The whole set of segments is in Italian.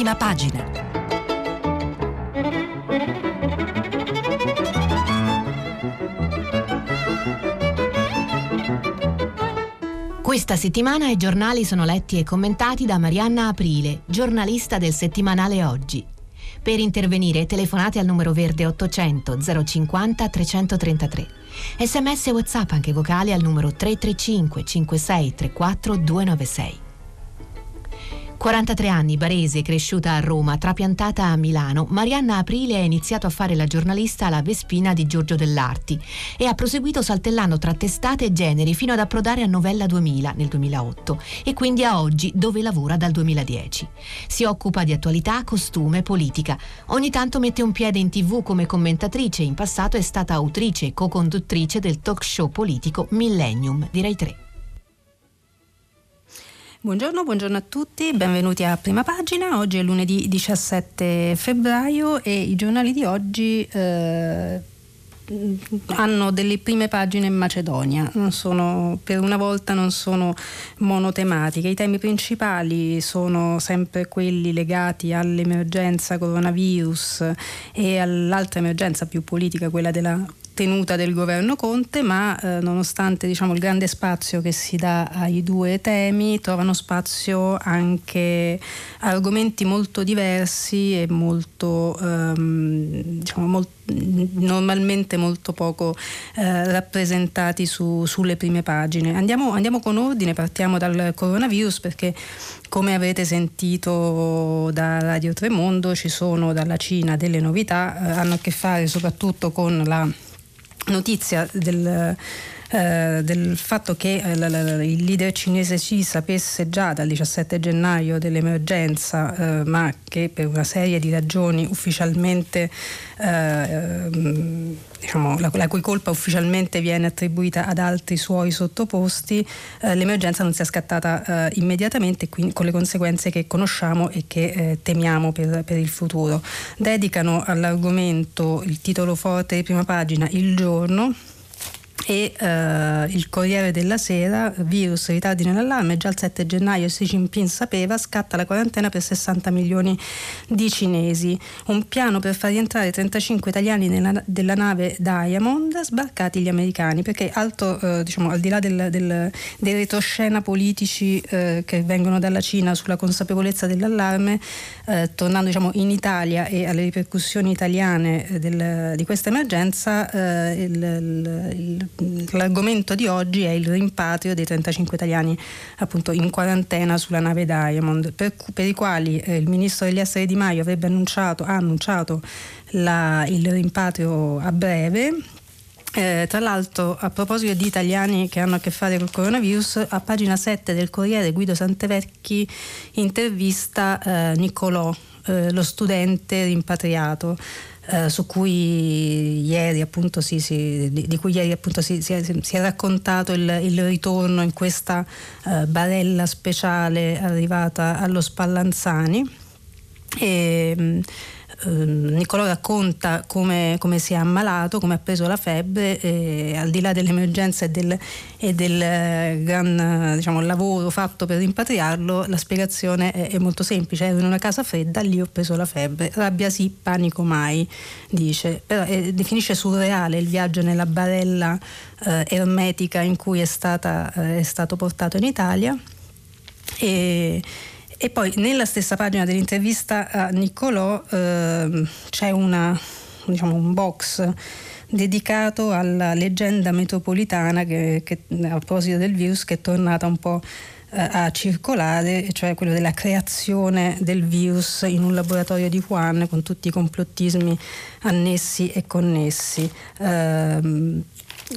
Prima pagina. Questa settimana i giornali sono letti e commentati da Marianna Aprile, giornalista del settimanale Oggi. Per intervenire telefonate al numero verde 800 050 333. Sms e WhatsApp anche vocali al numero 335 56 34 296. 43 anni, barese, cresciuta a Roma, trapiantata a Milano, Marianna Aprile ha iniziato a fare la giornalista alla Vespina di Giorgio Dell'Arti e ha proseguito saltellando tra testate e generi fino ad approdare a Novella 2000 nel 2008 e quindi a oggi dove lavora dal 2010. Si occupa di attualità, costume, politica. Ogni tanto mette un piede in tv come commentatrice, in passato è stata autrice e co-conduttrice del talk show politico Millennium di Rai 3. Buongiorno, buongiorno, a tutti, benvenuti a Prima Pagina. Oggi è lunedì 17 febbraio e i giornali di oggi eh, hanno delle prime pagine in Macedonia, sono, per una volta non sono monotematiche. I temi principali sono sempre quelli legati all'emergenza coronavirus e all'altra emergenza più politica, quella della tenuta del governo Conte, ma eh, nonostante diciamo, il grande spazio che si dà ai due temi, trovano spazio anche argomenti molto diversi e molto, ehm, diciamo, molto normalmente molto poco eh, rappresentati su, sulle prime pagine. Andiamo, andiamo con ordine, partiamo dal coronavirus perché come avete sentito da Radio Tremondo ci sono dalla Cina delle novità, eh, hanno a che fare soprattutto con la notizia del, eh, del fatto che eh, il leader cinese Xi sapesse già dal 17 gennaio dell'emergenza, eh, ma che per una serie di ragioni ufficialmente, eh, ehm, diciamo, la, la, cui colpa ufficialmente viene attribuita ad altri suoi sottoposti, eh, l'emergenza non sia scattata eh, immediatamente quindi, con le conseguenze che conosciamo e che temiamo per, per il futuro. Dedicano all'argomento il titolo forte di prima pagina Il giorno e eh, il Corriere della Sera, virus, ritardi nell'allarme, già il 7 gennaio Xi Jinping sapeva, scatta la quarantena per 60 milioni di cinesi, un piano per far rientrare 35 italiani nella, della nave Diamond, sbarcati gli americani, perché altro, eh, diciamo, al di là del, del, dei retroscena politici eh, che vengono dalla Cina sulla consapevolezza dell'allarme, eh, tornando diciamo, in Italia e alle ripercussioni italiane eh, del, di questa emergenza, eh, il, il l'argomento di oggi è il rimpatrio dei 35 italiani appunto in quarantena sulla nave Diamond, per, per i quali eh, il ministro degli esteri Di Maio avrebbe annunciato, ha annunciato la, il rimpatrio a breve. Eh, tra l'altro, a proposito di italiani che hanno a che fare col coronavirus, a pagina 7 del Corriere Guido Santevecchi intervista eh, Niccolò, eh, lo studente rimpatriato. Eh, su cui ieri appunto si, si, di, di, cui ieri appunto si, si, si è, raccontato il, il, ritorno in questa uh, barella speciale arrivata allo Spallanzani. E, Ehm, Niccolò racconta come, come, si è ammalato, come ha preso la febbre e al di là dell'emergenza e del, e del eh, gran diciamo, lavoro fatto per rimpatriarlo, la spiegazione è, è, molto semplice. Ero in una casa fredda, lì ho preso la febbre. Rabbia sì, panico mai, dice. Però eh, definisce surreale il viaggio nella barella eh, ermetica in cui è, stata, eh, è stato portato in Italia. E, e poi nella stessa pagina dell'intervista a Niccolò eh, c'è una, diciamo, un box dedicato alla leggenda metropolitana che, che, a proposito del virus che è tornata un po' eh, a circolare, cioè quello della creazione del virus in un laboratorio di Wuhan con tutti i complottismi annessi e connessi. Eh,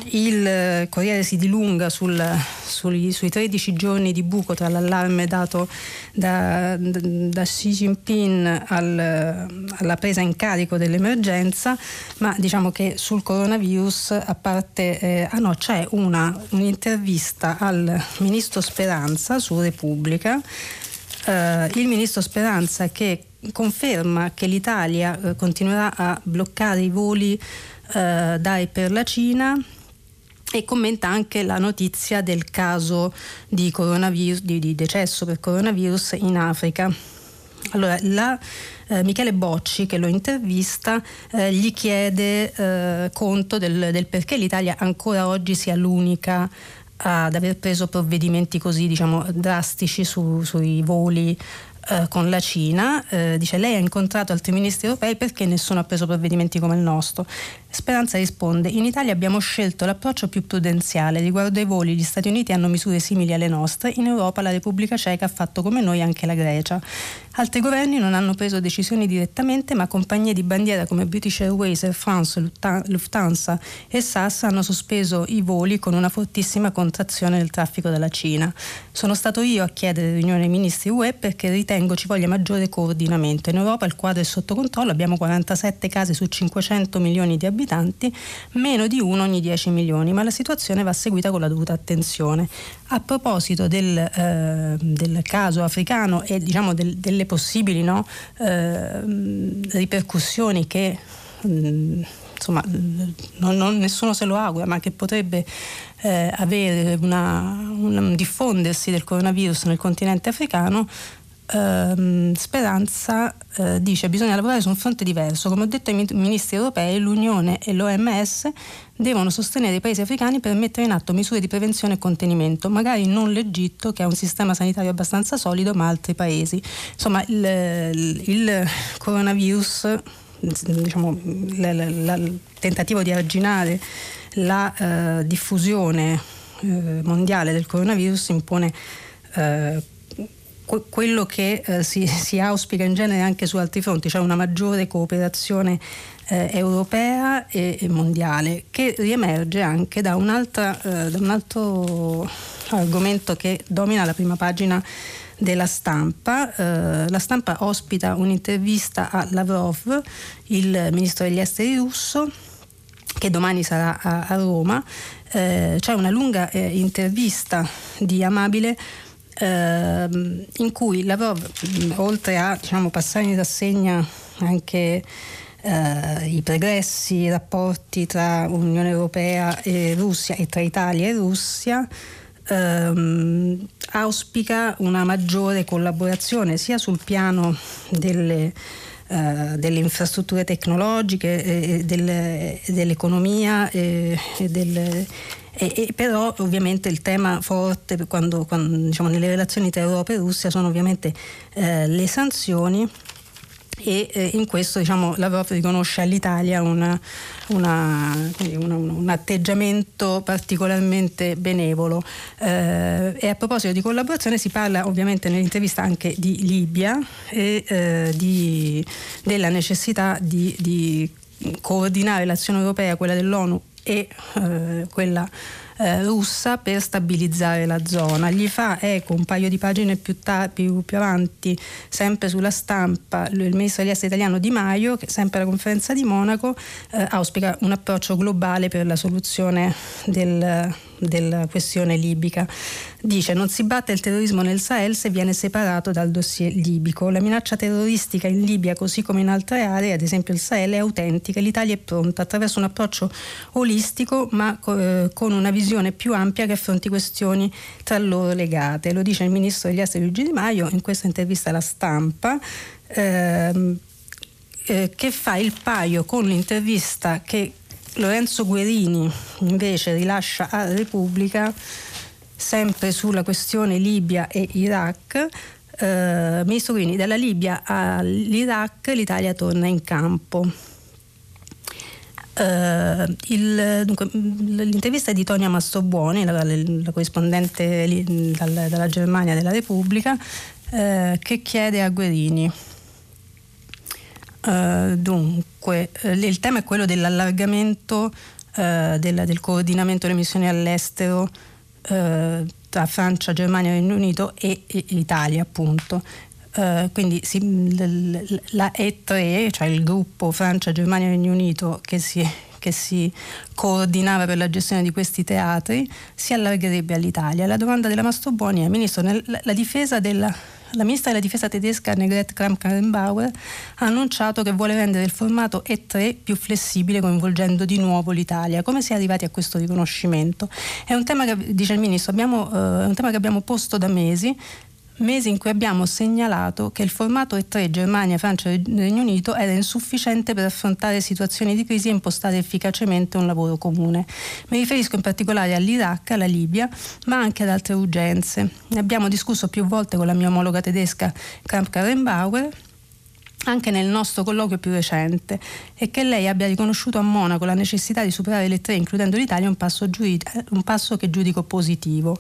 il Corriere si dilunga sul, sui, sui 13 giorni di buco tra l'allarme dato da, da, da Xi Jinping al, alla presa in carico dell'emergenza, ma diciamo che sul coronavirus, a parte, eh, ah no, c'è una, un'intervista al ministro Speranza su Repubblica, eh, il ministro Speranza che conferma che l'Italia eh, continuerà a bloccare i voli eh, da e per la Cina e commenta anche la notizia del caso di, di, di decesso per coronavirus in Africa. Allora, la, eh, Michele Bocci, che lo intervista, eh, gli chiede eh, conto del, del, perché l'Italia ancora oggi sia l'unica ad aver preso provvedimenti così diciamo, drastici su, sui voli eh, con la Cina, eh, dice lei ha incontrato altri ministri europei perché nessuno ha preso provvedimenti come il nostro. Speranza risponde, in Italia abbiamo scelto l'approccio più prudenziale, riguardo ai voli gli Stati Uniti hanno misure simili alle nostre, in Europa la Repubblica Ceca ha fatto come noi anche la Grecia. Altri governi non hanno preso decisioni direttamente, ma compagnie di bandiera come British Airways, Air France, Lufthansa e SAS hanno sospeso i voli con una fortissima contrazione del traffico dalla Cina. Sono stato io a chiedere riunione ai ministri UE perché ritengo ci voglia maggiore coordinamento. In Europa il quadro è sotto controllo, abbiamo 47 casi su 500 milioni di abitanti, meno di uno ogni 10 milioni, ma la situazione va seguita con la dovuta attenzione. A proposito del, eh, del caso africano e diciamo del, delle possibili no, eh, ripercussioni che mh, mm, insomma, non, non, nessuno se lo augura, ma che potrebbe eh, avere un diffondersi del coronavirus nel continente africano, ehm, Speranza eh, dice bisogna lavorare su un fronte diverso. Come ho detto ai ministri europei, l'Unione e l'OMS devono sostenere i paesi africani per mettere in atto misure di prevenzione e contenimento, magari non l'Egitto che ha un sistema sanitario abbastanza solido, ma altri paesi. Insomma, il, il coronavirus, diciamo, il tentativo di arginare la uh, diffusione uh, mondiale del coronavirus impone uh, quello che eh, si, si, auspica in genere anche su altri fronti, cioè una maggiore cooperazione eh, europea e, e, mondiale, che riemerge anche da, eh, da un altro argomento che domina la prima pagina della stampa. Eh, la stampa ospita un'intervista a Lavrov, il ministro degli esteri russo, che domani sarà a, a Roma. Eh, c'è una lunga eh, intervista di Amabile ehm, in cui Lavrov, oltre a diciamo, passare in rassegna anche eh, i pregressi, i rapporti tra Unione Europea e Russia e tra Italia e Russia, ehm, auspica una maggiore collaborazione sia sul piano delle, eh, delle infrastrutture tecnologiche, eh, delle, dell'economia e del, e, e però ovviamente il tema forte quando, quando, diciamo, nelle relazioni tra Europa e Russia sono ovviamente eh, le sanzioni e eh, in questo diciamo, l'Europa riconosce all'Italia una, una, una, un atteggiamento particolarmente benevolo. Eh, e a proposito di collaborazione si parla ovviamente nell'intervista anche di Libia e eh, di, della necessità di, di coordinare l'azione europea, quella dell'ONU e eh, quella eh, russa per stabilizzare la zona. Gli fa ecco un paio di pagine più, ta- più, più avanti, sempre sulla stampa, il ministro degli esteri italiano Di Maio, che sempre alla conferenza di Monaco eh, auspica un approccio globale per la soluzione del della questione libica. Dice non si batte il terrorismo nel Sahel se viene separato dal dossier libico. La minaccia terroristica in Libia, così come in altre aree, ad esempio il Sahel, è autentica. L'Italia è pronta attraverso un approccio olistico ma eh, con una visione più ampia che affronti questioni tra loro legate. Lo dice il ministro degli esteri Luigi Di Maio in questa intervista alla stampa. Ehm, eh, che fa il paio con l'intervista che Lorenzo Guerini invece rilascia a Repubblica sempre sulla questione Libia e Iraq. Eh, Ministro Guerini, dalla Libia all'Iraq l'Italia torna in campo. Uh, il, dunque, l'intervista è di Tonia Mastrobuoni, la, la, corrispondente li, dal, dalla Germania della Repubblica, uh, che chiede a Guerini Uh, dunque, uh, il tema è quello dell'allargamento uh, del, del, coordinamento delle missioni all'estero tra Francia, Germania, Regno Unito e, e Italia, appunto. quindi si, l, la E3, cioè il gruppo Francia, Germania, Regno Unito che si, che si coordinava per la gestione di questi teatri, si allargherebbe all'Italia. La domanda della Mastrobuoni è, Ministro, nel, la difesa della la ministra della difesa tedesca Annegret Kramp-Karrenbauer ha annunciato che vuole rendere il formato E3 più flessibile coinvolgendo di nuovo l'Italia. Come si è arrivati a questo riconoscimento? È un tema che, dice il ministro, abbiamo, eh, un tema che abbiamo posto da mesi mesi in cui abbiamo segnalato che il formato E3 Germania, Francia e Regno Unito era insufficiente per affrontare situazioni di crisi e impostare efficacemente un lavoro comune. Mi riferisco in particolare all'Iraq, alla Libia, ma anche ad altre urgenze. Ne abbiamo discusso più volte con la mia omologa tedesca Kramp-Karrenbauer anche nel nostro colloquio più recente e che lei abbia riconosciuto a Monaco la necessità di superare le tre, includendo l'Italia, un passo, un passo che giudico positivo.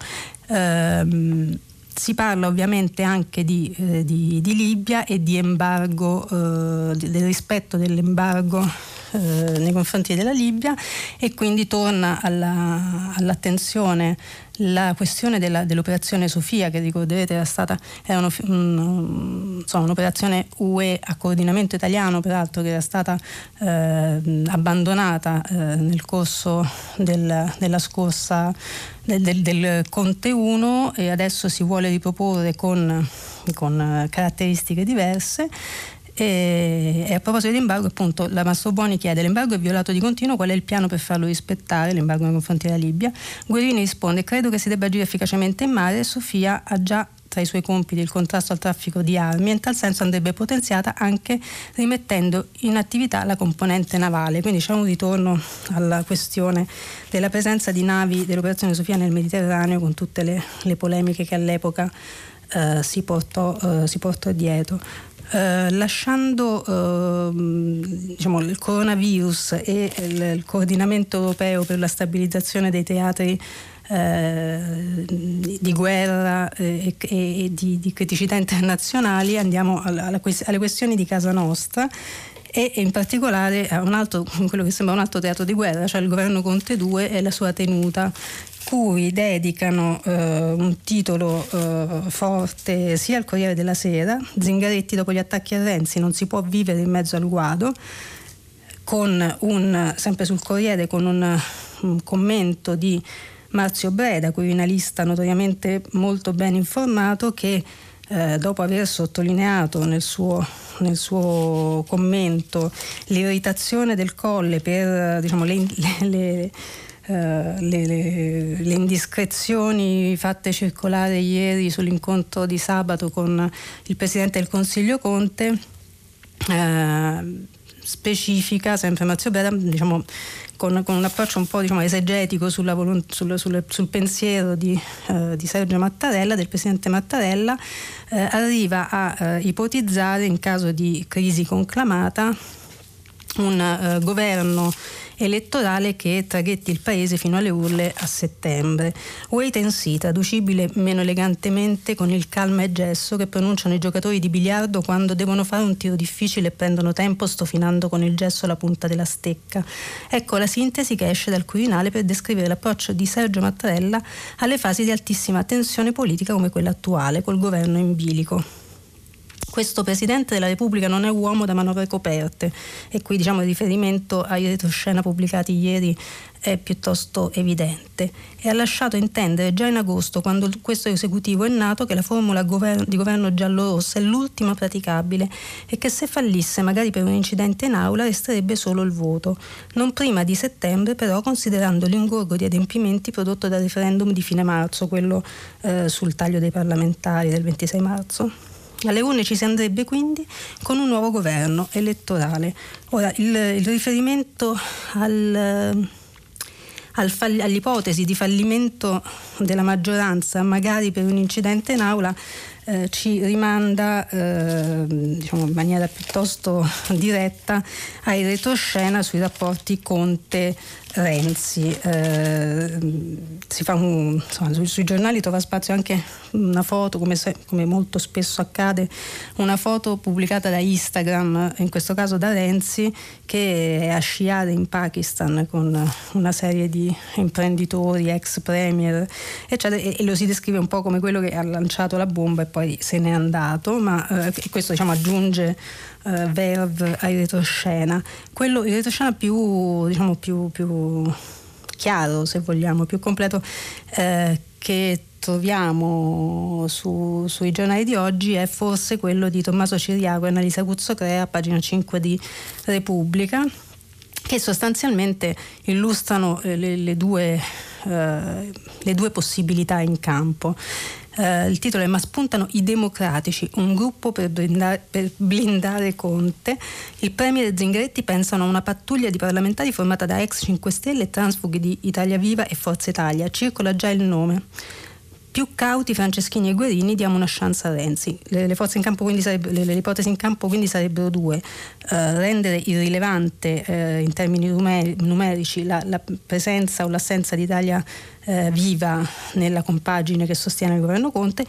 Ehm, si parla ovviamente anche di, eh, di, di Libia e di embargo, eh, del rispetto dell'embargo eh, nei confronti della Libia e quindi torna alla, all'attenzione. La questione della, dell'operazione Sofia, che ricorderete era stata era uno, un, insomma, un'operazione UE a coordinamento italiano, peraltro, che era stata eh, abbandonata eh, nel corso del, della scorsa del, del, del, Conte 1 e adesso si vuole riproporre con, con caratteristiche diverse e, e, a proposito di embargo, appunto, la Mastrobuoni chiede: l'embargo è violato di continuo, qual è il piano per farlo rispettare? L'embargo nei confronti della Libia. Guerini risponde: credo che si debba agire efficacemente in mare. Sofia ha già tra i suoi compiti il contrasto al traffico di armi e in tal senso andrebbe potenziata anche rimettendo in attività la componente navale. Quindi c'è un ritorno alla questione della presenza di navi dell'operazione Sofia nel Mediterraneo con tutte le, le polemiche che all'epoca eh, si, portò, eh, si portò dietro. Eh, lasciando eh, diciamo, il coronavirus e il, il, coordinamento europeo per la stabilizzazione dei teatri eh, di guerra e, e, e di, di, criticità internazionali, andiamo alla, alla, alle questioni di casa nostra e in particolare a un altro, quello che sembra un altro teatro di guerra, cioè il governo Conte 2 e la sua tenuta cui dedicano eh, un titolo eh, forte sia al Corriere della Sera, Zingaretti dopo gli attacchi a Renzi, non si può vivere in mezzo al guado, un, sempre sul Corriere con un, un commento di Marzio Breda, criminalista notoriamente molto ben informato, che eh, dopo aver sottolineato nel suo, nel suo, commento l'irritazione del colle per diciamo, le, le, le le, le, le, indiscrezioni fatte circolare ieri sull'incontro di sabato con il Presidente del Consiglio Conte, uh, specifica, sempre Marzio Bera, diciamo, con, con, un approccio un po' diciamo, esegetico sulla, sul, sul, sul, pensiero di, uh, di, Sergio Mattarella, del Presidente Mattarella, arriva a ipotizzare in caso di crisi conclamata un governo elettorale che traghetti il paese fino alle urle a settembre. Wait and see, traducibile meno elegantemente con il calma e gesso che pronunciano i giocatori di biliardo quando devono fare un tiro difficile e prendono tempo stofinando con il gesso la punta della stecca. Ecco la sintesi che esce dal Quirinale per descrivere l'approccio di Sergio Mattarella alle fasi di altissima tensione politica come quella attuale, col governo in bilico questo Presidente della Repubblica non è uomo da manovre coperte e qui diciamo il riferimento ai retroscena pubblicati ieri è piuttosto evidente e ha lasciato intendere già in agosto, quando questo esecutivo è nato, che la formula di governo giallo-rossa è l'ultima praticabile e che se fallisse, magari per un incidente in aula, resterebbe solo il voto. Non prima di settembre, però, considerando l'ingorgo di adempimenti prodotto dal referendum di fine marzo, quello eh, sul taglio dei parlamentari del 26 marzo. Alle urne ci si andrebbe quindi con un nuovo governo elettorale. Ora, il, il riferimento al, al fall, all'ipotesi di fallimento della maggioranza, magari per un incidente in aula, eh, ci rimanda eh, diciamo in maniera piuttosto diretta ai retroscena sui rapporti Conte Renzi. Eh, un, insomma, sui, sui, giornali trova spazio anche una foto, come, se, come, molto spesso accade, una foto pubblicata da Instagram, in questo caso da Renzi, che è a sciare in Pakistan con una serie di imprenditori, ex premier, eccetera, e, e lo si descrive un po' come quello che ha lanciato la bomba e poi se n'è andato, ma eh, questo diciamo, aggiunge uh, verve ai retroscena. Quello, il retroscena più, diciamo, più, più chiaro, se vogliamo, più completo eh, che troviamo su, sui giornali di oggi è forse quello di Tommaso Ciriaco e Annalisa Guzzo Crea, pagina 5 di Repubblica, che sostanzialmente illustrano eh, le, le, due, eh, le due possibilità in campo. Eh, il titolo è Ma spuntano i democratici, un gruppo per blindare, per blindare Conte. Il Premier Zingaretti pensano a una pattuglia di parlamentari formata da ex 5 Stelle, transfughi di Italia Viva e Forza Italia. Circola già il nome più cauti Franceschini e Guerini diamo una chance a Renzi. Le, le, le, le ipotesi in campo quindi sarebbero due. Uh, rendere irrilevante uh, in termini numeri, numerici la, la, presenza o l'assenza d'Italia uh, viva nella compagine che sostiene il governo Conte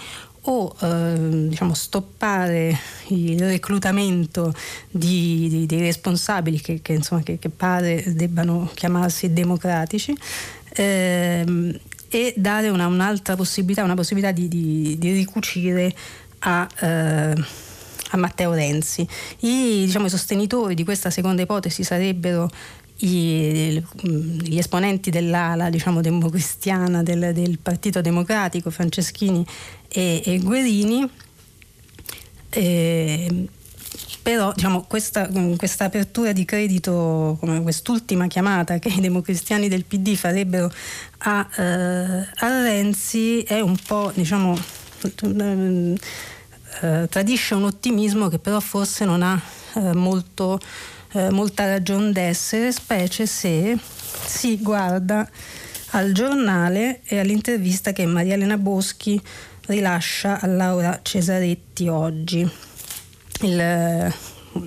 o eh, diciamo, stoppare il reclutamento di, di, dei responsabili che, che, insomma, che, che, pare debbano chiamarsi democratici eh, e dare una, un'altra possibilità, una possibilità di, di, di ricucire a, eh, a, Matteo Renzi. I, diciamo, I, sostenitori di questa seconda ipotesi sarebbero i, gli esponenti dell'ala diciamo, democristiana del, del, Partito Democratico, Franceschini e, e Guerini. Eh, però diciamo, questa, questa, apertura di credito, come quest'ultima chiamata che i democristiani del PD farebbero a, eh, a Renzi è un po' diciamo, eh, tradisce un ottimismo che però forse non ha eh, molto, eh, molta ragione d'essere, specie se si guarda al giornale e all'intervista che Maria Elena Boschi rilascia a Laura Cesaretti oggi il,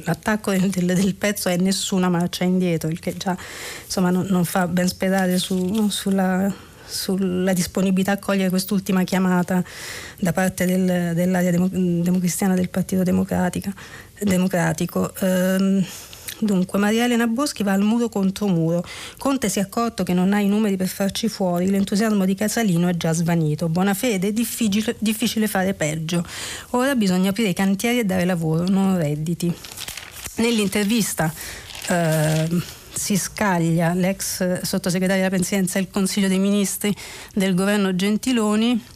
l'attacco del, del, pezzo è nessuna marcia indietro, il che già insomma, non, non fa ben sperare su, sulla, sulla, disponibilità a cogliere quest'ultima chiamata da parte del, dell'area demo, democristiana del Partito Democratico. Ehm, Dunque, Maria Elena Boschi va al muro contro muro. Conte si è accorto che non ha i numeri per farci fuori, l'entusiasmo di Casalino è già svanito. Buona fede, difficile, difficile fare peggio. Ora bisogna aprire i cantieri e dare lavoro, non redditi. Nell'intervista eh, si scaglia l'ex sottosegretario della Presidenza del Consiglio dei Ministri del governo Gentiloni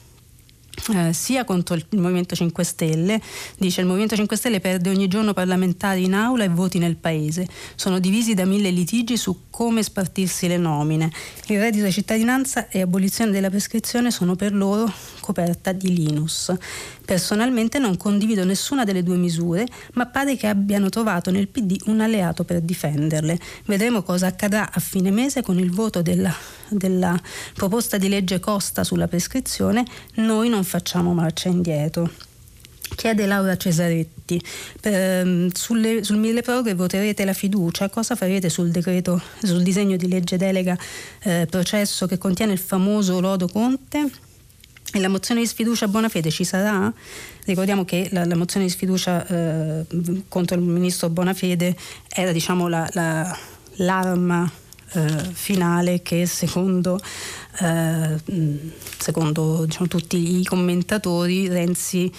eh, sia contro il Movimento 5 Stelle, dice il Movimento 5 Stelle perde ogni giorno parlamentari in aula e voti nel paese, sono divisi da mille litigi su come spartirsi le nomine, il reddito di cittadinanza e abolizione della prescrizione sono per loro coperta di Linus. Personalmente non condivido nessuna delle due misure, ma pare che abbiano trovato nel PD un alleato per difenderle. Vedremo cosa accadrà a fine mese con il voto della, della proposta di legge Costa sulla prescrizione. Noi non facciamo marcia indietro. Chiede Laura Cesaretti, per, sulle, sul mille proroghe voterete la fiducia, cosa farete sul, decreto, sul disegno di legge delega eh, processo che contiene il famoso Lodo Conte? La mozione di sfiducia a buona fede ci sarà? Ricordiamo che la, la mozione di sfiducia eh, contro il ministro Bonafede era diciamo, la, la, l'arma eh, finale che secondo, eh, secondo diciamo, tutti i commentatori Renzi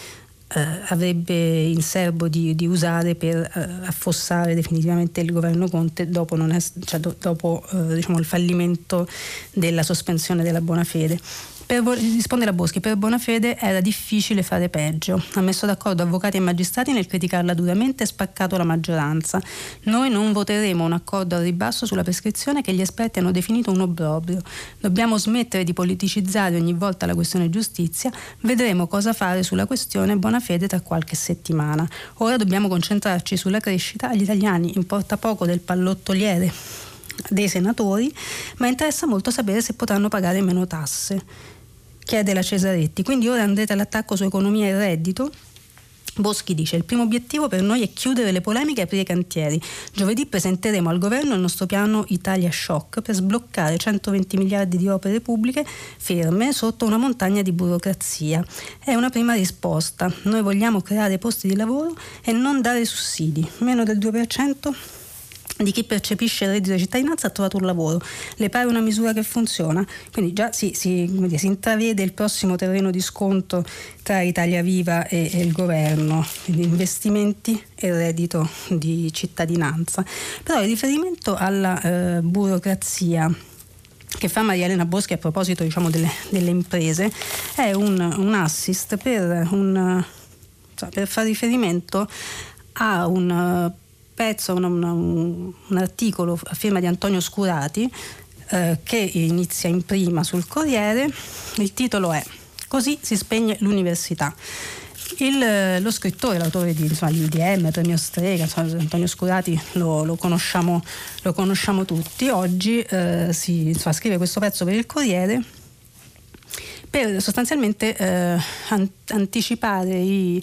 eh, avrebbe in serbo di, di usare per eh, affossare definitivamente il governo Conte dopo, è, cioè, do, dopo eh, diciamo, il fallimento della sospensione della buona fede. Per, risponde la Boschi, per buona fede era difficile fare peggio. Ha messo d'accordo avvocati e magistrati nel criticarla duramente e spaccato la maggioranza. Noi non voteremo un accordo al ribasso sulla prescrizione che gli esperti hanno definito un obbrobrio. Dobbiamo smettere di politicizzare ogni volta la questione giustizia. Vedremo cosa fare sulla questione buona fede tra qualche settimana. Ora dobbiamo concentrarci sulla crescita. Agli italiani importa poco del pallottoliere dei senatori, ma interessa molto sapere se potranno pagare meno tasse chiede la Cesaretti. Quindi ora andrete all'attacco su economia e reddito? Boschi dice il primo obiettivo per noi è chiudere le polemiche e aprire i cantieri. Giovedì presenteremo al governo il nostro piano Italia Shock per sbloccare 120 miliardi di opere pubbliche ferme sotto una montagna di burocrazia. È una prima risposta. Noi vogliamo creare posti di lavoro e non dare sussidi. Meno del 2% di chi percepisce il reddito di cittadinanza ha trovato un lavoro. Le pare una misura che funziona? Quindi già si, si, dire, si intravede il prossimo terreno di scontro tra Italia Viva e, e il governo, quindi investimenti e reddito di cittadinanza. Però il riferimento alla eh, burocrazia che fa Maria Elena Boschi a proposito diciamo, delle, delle, imprese è un, un assist per, un, cioè, per fare riferimento a un pezzo, un, un, un articolo a firma di Antonio Scurati eh, che inizia in prima sul Corriere. Il titolo è Così si spegne l'università. Il, lo scrittore, l'autore di, insomma, di IDM, Premio Strega, insomma, Antonio Scurati, lo, lo, conosciamo, lo, conosciamo, tutti. Oggi eh, si insomma, scrive questo pezzo per il Corriere per sostanzialmente eh, an- anticipare i,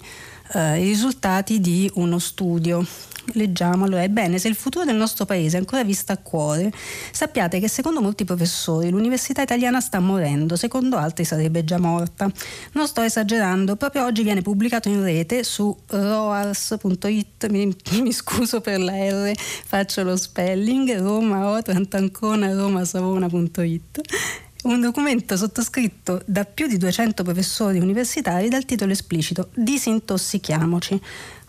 eh, i risultati di uno studio Leggiamo allora, ebbene, se il futuro del nostro paese è ancora visto a cuore, sappiate che secondo molti professori l'università italiana sta morendo, secondo altri sarebbe già morta. Non sto esagerando, proprio oggi viene pubblicato in rete su roars.it, mi, mi scuso per la R, faccio lo spelling, Roma, Otrant, Ancona, Roma, Savona.it un documento sottoscritto da più di 200 professori universitari dal titolo esplicito Disintossichiamoci.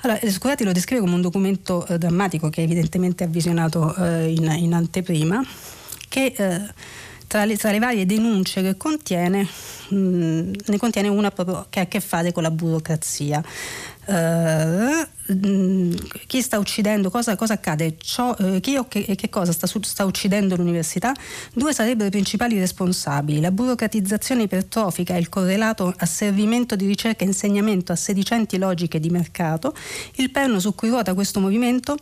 Allora, Scurati lo descrive come un documento eh, drammatico che evidentemente ha visionato eh, in, in, anteprima, che eh, tra, le, tra, le, varie denunce che contiene, mh, ne contiene una proprio che ha a che fare con la burocrazia. Uh, chi sta uccidendo, cosa, cosa accade, Ciò, uh, chi o che, che cosa sta, sta, uccidendo l'università, due sarebbero i principali responsabili, la burocratizzazione ipertrofica e il correlato asservimento di ricerca e insegnamento a sedicenti logiche di mercato, il perno su cui ruota questo movimento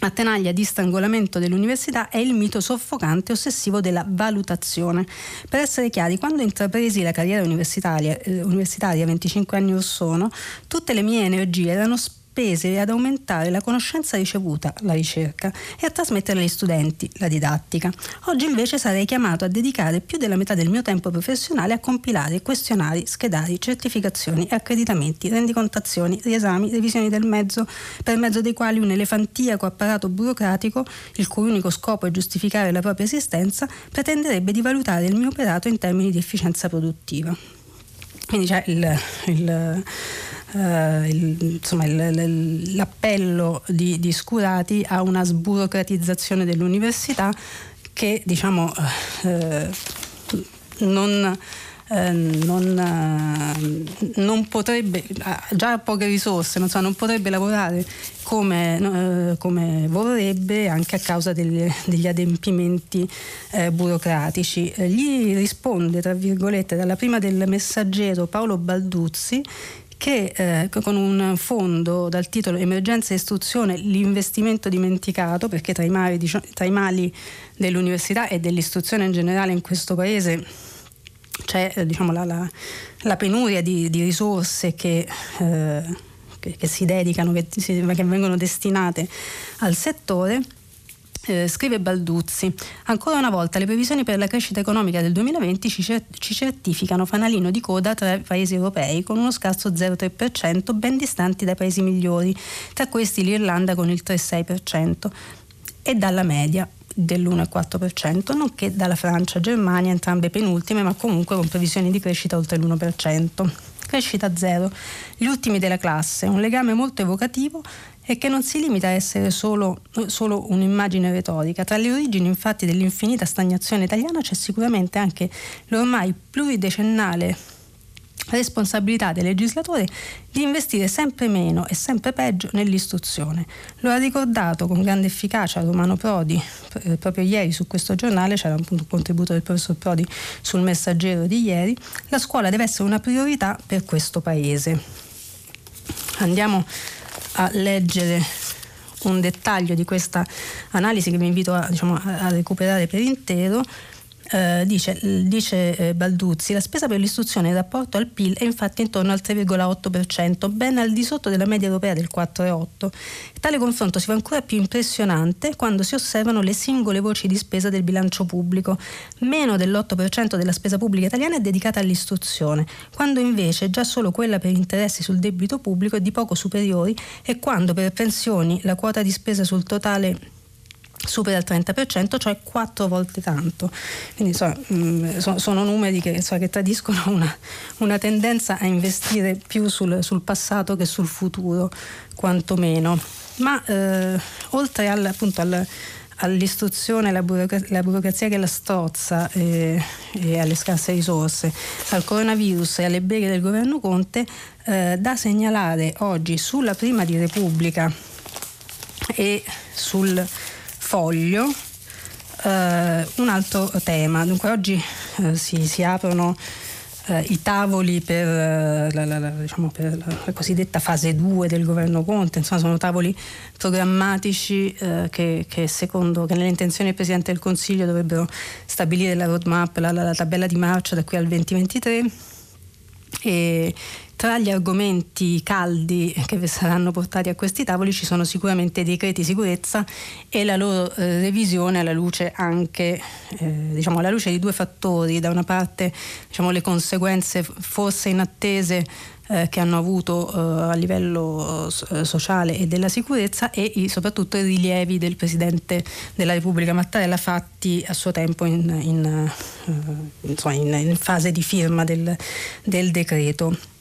a tenaglia di strangolamento dell'università è il mito soffocante e ossessivo della valutazione. Per essere chiari, quando intrapresi la carriera universitaria, eh, universitaria 25 anni or sono, tutte le mie energie erano spese spese ad aumentare la conoscenza ricevuta, la ricerca, e a trasmettere agli studenti, la didattica. Oggi invece sarei chiamato a dedicare più della metà del mio tempo professionale a compilare questionari, schedari, certificazioni, accreditamenti, rendicontazioni, riesami, revisioni del mezzo, per mezzo dei quali un elefantiaco apparato burocratico, il cui unico scopo è giustificare la propria esistenza, pretenderebbe di valutare il mio operato in termini di efficienza produttiva. Quindi c'è il, il eh, il, insomma, il, l'appello di, di Scurati a una sburocratizzazione dell'università che diciamo eh, non eh, non, eh, non, potrebbe, ha già poche risorse, non, so, non potrebbe lavorare come, eh, come, vorrebbe anche a causa degli, degli adempimenti eh, burocratici. gli risponde, tra virgolette, dalla prima del messaggero Paolo Balduzzi che eh, con un fondo dal titolo Emergenza e istruzione, l'investimento dimenticato, perché tra i, mali, diciamo, tra i mali dell'università e dell'istruzione in generale in questo paese c'è eh, diciamo, la, la, la, penuria di, di risorse che, eh, che, che, si dedicano, che, che vengono destinate al settore eh, scrive Balduzzi, ancora una volta le previsioni per la crescita economica del 2020 ci, ci certificano fanalino di coda tra i paesi europei con uno scarso 0,3%, ben distanti dai paesi migliori, tra questi l'Irlanda con il 3,6% e dalla media dell'1,4%, nonché dalla Francia e Germania, entrambe penultime, ma comunque con previsioni di crescita oltre l'1%. Crescita zero, gli ultimi della classe, un legame molto evocativo e che non si limita a essere solo, solo, un'immagine retorica. Tra le origini infatti dell'infinita stagnazione italiana c'è sicuramente anche l'ormai pluridecennale responsabilità del legislatore di investire sempre meno e sempre peggio nell'istruzione. Lo ha ricordato con grande efficacia Romano Prodi eh, proprio ieri su questo giornale, c'era un contributo del professor Prodi sul messaggero di ieri, la scuola deve essere una priorità per questo Paese. Andiamo a leggere un dettaglio di questa analisi che vi invito a, diciamo, a recuperare per intero eh, dice, dice eh, Balduzzi, la spesa per l'istruzione in rapporto al PIL è infatti intorno al 3,8%, ben al di sotto della media europea del 4,8%. Tale confronto si fa ancora più impressionante quando si osservano le singole voci di spesa del bilancio pubblico. Meno dell'8% della spesa pubblica italiana è dedicata all'istruzione, quando invece già solo quella per interessi sul debito pubblico è di poco superiori e quando per pensioni la quota di spesa sul totale supera il 30%, cioè quattro volte tanto. Quindi so, mh, mm, so, sono numeri che, so, che tradiscono una, una, tendenza a investire più sul, sul, passato che sul futuro, quantomeno. Ma eh, oltre al, appunto, al, all'istruzione, alla burocrazia, la burocrazia che la strozza eh, e alle scarse risorse, al coronavirus e alle beghe del governo Conte, eh, da segnalare oggi sulla prima di Repubblica e sul foglio eh, un altro tema. Dunque oggi eh, si, si, aprono eh, i tavoli per, eh, la, la, la, diciamo per la, cosiddetta fase 2 del governo Conte, insomma sono tavoli programmatici eh, che, che, secondo che nelle intenzioni del Presidente del Consiglio dovrebbero stabilire la roadmap, la, tabella di marcia da qui al 2023 e tra gli argomenti caldi che saranno portati a questi tavoli ci sono sicuramente i decreti sicurezza e la loro eh, revisione alla luce anche eh, diciamo alla luce di due fattori, da una parte diciamo, le conseguenze forse inattese eh, che hanno avuto eh, a livello eh, sociale e della sicurezza e i, soprattutto i rilievi del Presidente della Repubblica Mattarella fatti a suo tempo in, in, eh, insomma, in fase di firma del, del decreto.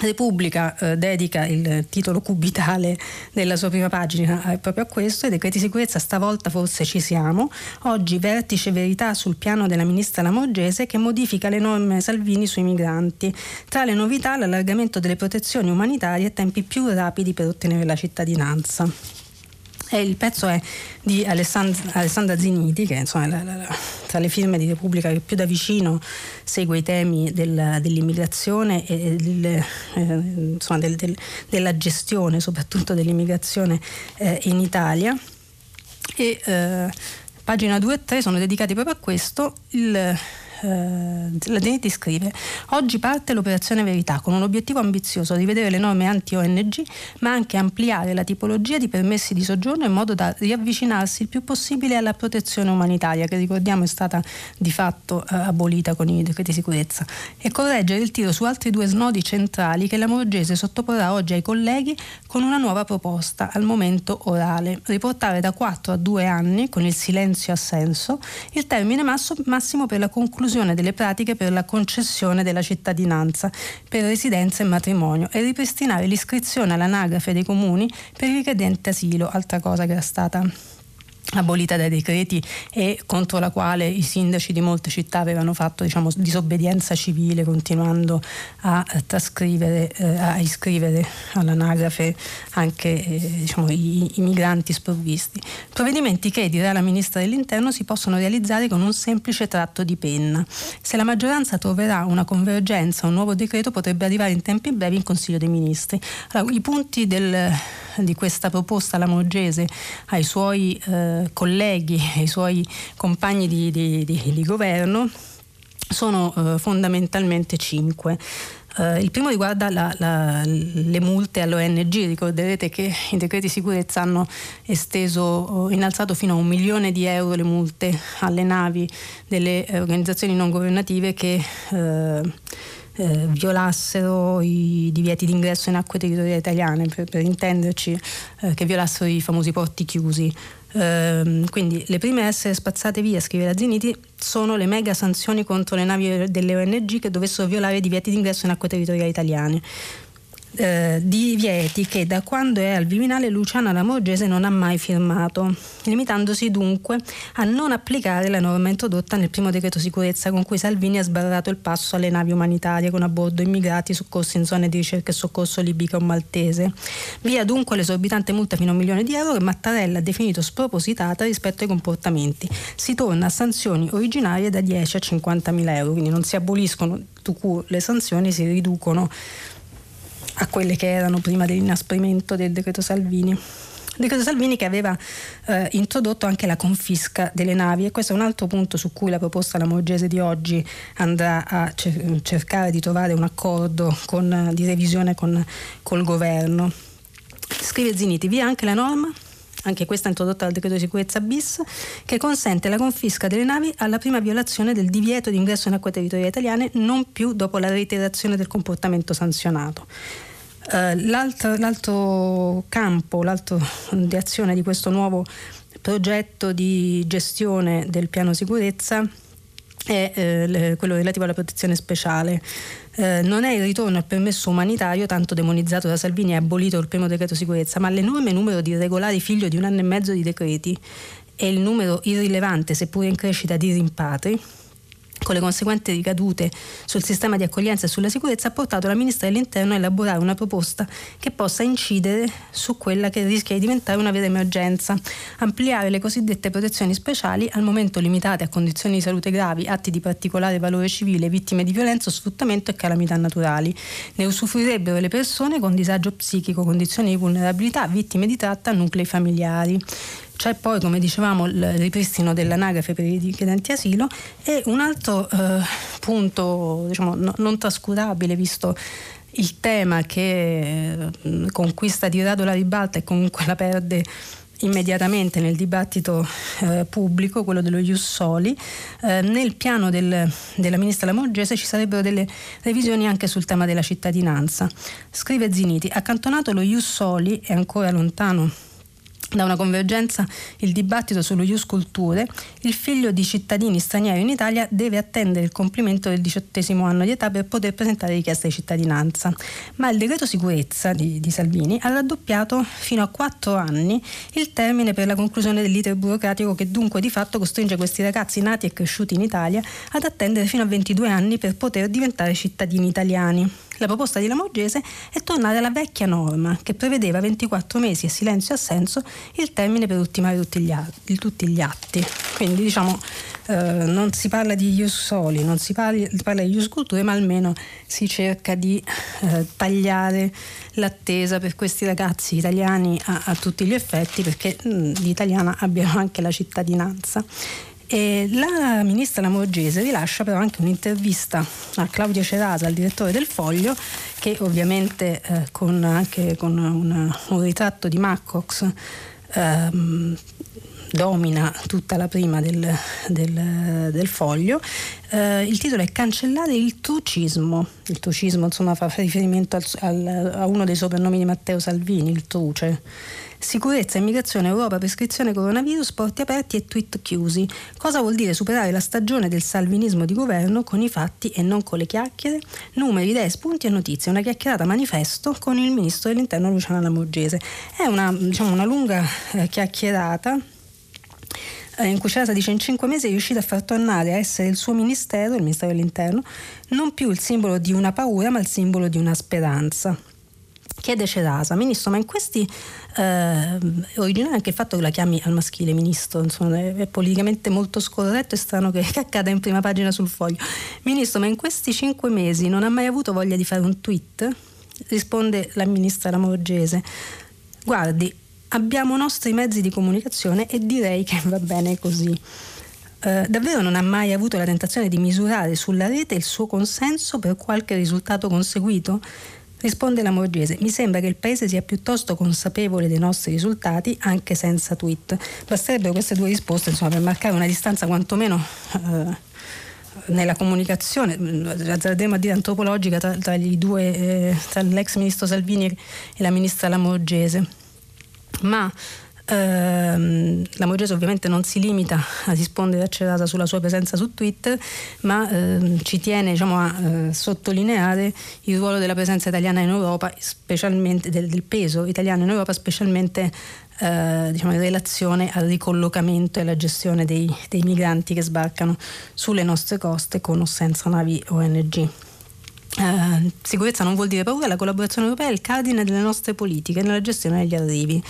Repubblica eh, dedica il titolo cubitale della sua prima pagina eh, proprio a questo, i decreti sicurezza stavolta forse ci siamo, oggi vertice verità sul piano della ministra Lamorgese che modifica le norme Salvini sui migranti. Tra le novità l'allargamento delle protezioni umanitarie e tempi più rapidi per ottenere la cittadinanza. E il pezzo è di Alessandra, Alessandra Ziniti, che insomma, la, la, la, tra le firme di Repubblica che più da vicino segue i temi del, dell'immigrazione e del, eh, insomma, del, del, della gestione soprattutto dell'immigrazione eh, in Italia. E eh, pagina 2 e 3 sono dedicati proprio a questo. Il, la Deneti scrive oggi parte l'operazione Verità con un obiettivo ambizioso rivedere le norme anti-ONG ma anche ampliare la tipologia di permessi di soggiorno in modo da riavvicinarsi il più possibile alla protezione umanitaria che ricordiamo è stata di fatto eh, abolita con i decreti di sicurezza. E correggere il tiro su altri due snodi centrali che la Morgese sottoporrà oggi ai colleghi con una nuova proposta al momento orale. Riportare da 4 a 2 anni con il silenzio assenso il termine massimo per la conclusione conclusione delle pratiche per la concessione della cittadinanza per residenza e matrimonio e ripristinare l'iscrizione all'anagrafe dei comuni per richiedente asilo, altra cosa che era stata abolita dai decreti e contro la quale i sindaci di molte città avevano fatto diciamo, disobbedienza civile continuando a eh, trascrivere, eh, a iscrivere all'anagrafe anche eh, diciamo, i, i, migranti sprovvisti. Provvedimenti che, dirà la Ministra dell'Interno, si possono realizzare con un semplice tratto di penna. Se la maggioranza troverà una convergenza, un nuovo decreto potrebbe arrivare in tempi brevi in Consiglio dei Ministri. Allora, I punti del, di questa proposta Lamorgese ai suoi eh, colleghi e i suoi compagni di, di, di, di governo sono eh, fondamentalmente cinque. Uh, il primo riguarda la, la, le multe all'ONG, ricorderete che i decreti di sicurezza hanno esteso, innalzato fino a un milione di euro le multe alle navi delle organizzazioni non governative che uh, eh, violassero i divieti d'ingresso in acque territoriali italiane, per, per intenderci, eh, che violassero i famosi porti chiusi. Eh, quindi le prime a essere spazzate via, scrive la Ziniti, sono le mega sanzioni contro le navi delle ONG che dovessero violare i divieti d'ingresso in acque territoriali italiane eh, divieti che da quando è al Viminale Luciana Lamorgese non ha mai firmato, limitandosi dunque a non applicare la norma introdotta nel primo decreto sicurezza con cui Salvini ha sbarrato il passo alle navi umanitarie con a bordo immigrati soccorsi in zone di ricerca e soccorso libica o maltese. Via dunque l'esorbitante multa fino a un milione di euro che Mattarella ha definito spropositata rispetto ai comportamenti. Si torna a sanzioni originarie da 10 a 50 mila euro, quindi non si aboliscono le sanzioni, si riducono a quelle che erano prima dell'inasprimento del decreto Salvini. Decreto Salvini che aveva eh, introdotto anche la confisca delle navi e questo è un altro punto su cui la proposta Lamorgese di oggi andrà a cer- cercare di trovare un accordo con, di revisione con col governo. Scrive Ziniti, via anche la norma anche questa introdotta dal decreto di sicurezza bis, che consente la confisca delle navi alla prima violazione del divieto di ingresso in acque territoriali italiane, non più dopo la reiterazione del comportamento sanzionato. Uh, l'altro, l'altro campo, l'altro di azione di questo nuovo progetto di gestione del piano sicurezza è eh, quello relativo alla protezione speciale. Eh, non è il ritorno al permesso umanitario tanto demonizzato da Salvini e abolito il primo decreto sicurezza, ma l'enorme numero di irregolari figlio di un anno e mezzo di decreti e il numero irrilevante, seppure in crescita, di rimpatri con le conseguenti ricadute sul sistema di accoglienza e sulla sicurezza, ha portato la Ministra dell'Interno a elaborare una proposta che possa incidere su quella che rischia di diventare una vera emergenza, ampliare le cosiddette protezioni speciali, al momento limitate a condizioni di salute gravi, atti di particolare valore civile, vittime di violenza, sfruttamento e calamità naturali. Ne usufruirebbero le persone con disagio psichico, condizioni di vulnerabilità, vittime di tratta, nuclei familiari. C'è poi, come dicevamo, il ripristino dell'anagrafe per i richiedenti asilo e un altro eh, punto diciamo, no, non trascurabile visto il tema che eh, conquista di rado la ribalta e comunque la perde immediatamente nel dibattito eh, pubblico, quello dello Ius Soli, eh, nel piano del, della ministra Lamorgese ci sarebbero delle revisioni anche sul tema della cittadinanza. Scrive Ziniti, accantonato lo Ius Soli, è ancora lontano da una convergenza il dibattito sullo Ius Culture, il figlio di cittadini stranieri in Italia deve attendere il compimento del diciottesimo anno di età per poter presentare richiesta di cittadinanza. Ma il decreto sicurezza di, di Salvini ha raddoppiato fino a quattro anni il termine per la conclusione dell'iter burocratico che dunque di fatto costringe questi ragazzi nati e cresciuti in Italia ad attendere fino a 22 anni per poter diventare cittadini italiani. La proposta di Lamorgese è tornare alla vecchia norma che prevedeva 24 mesi e silenzio assenso il termine per ultimare tutti gli, atti, tutti gli atti. Quindi diciamo eh, non si parla di ius soli, non si parla, parla di ius culture, ma almeno si cerca di eh, tagliare l'attesa per questi ragazzi italiani a, a tutti gli effetti perché mh, gli italiani abbiano anche la cittadinanza. E la ministra Lamorgese rilascia però anche un'intervista a Claudio Cerasa, il direttore del Foglio, che ovviamente eh, con, anche con una, un ritratto di Maccox ehm, domina tutta la prima del, del, del foglio. Eh, il titolo è Cancellare il trucismo. Il trucismo insomma, fa riferimento al, al, a uno dei soprannomi di Matteo Salvini, il truce. Sicurezza, immigrazione, Europa, prescrizione coronavirus, porti aperti e tweet chiusi. Cosa vuol dire superare la stagione del salvinismo di governo con i fatti e non con le chiacchiere? Numeri, idee, spunti e notizie. Una chiacchierata manifesto con il ministro dell'interno Luciana Lamorgese. È una, diciamo, una lunga eh, chiacchierata eh, in cui Cerasa dice in cinque mesi è riuscito a far tornare a essere il suo ministero, il Ministero dell'Interno, non più il simbolo di una paura ma il simbolo di una speranza. Chiede Cerasa, ministro, ma in questi eh, originale anche il fatto che la chiami al maschile ministro, insomma, è, è politicamente molto scorretto e strano che, che accada in prima pagina sul foglio. Ministro, ma in questi cinque mesi non ha mai avuto voglia di fare un tweet? Risponde la ministra Lamorgese. Guardi, abbiamo nostri mezzi di comunicazione e direi che va bene così. Uh, davvero non ha mai avuto la tentazione di misurare sulla rete il suo consenso per qualche risultato conseguito? Risponde la Morgese, mi sembra che il Paese sia piuttosto consapevole dei nostri risultati anche senza tweet. Basterebbero queste due risposte insomma, per marcare una distanza quantomeno... Uh, nella comunicazione, azzarderemo a dire antropologica, tra, tra, due, eh, tra l'ex ministro Salvini e la ministra Lamorgese. Ma Ehm, la Morgese ovviamente non si limita a rispondere a Cerasa sulla sua presenza su Twitter, ma ehm, ci tiene diciamo, a eh, sottolineare il ruolo della presenza italiana in Europa, specialmente del, del peso italiano in Europa, specialmente eh, diciamo, in relazione al ricollocamento e alla gestione dei, dei migranti che sbarcano sulle nostre coste con o senza navi ONG. Uh, sicurezza non vuol dire paura, la collaborazione europea è il cardine delle nostre politiche nella gestione degli arrivi.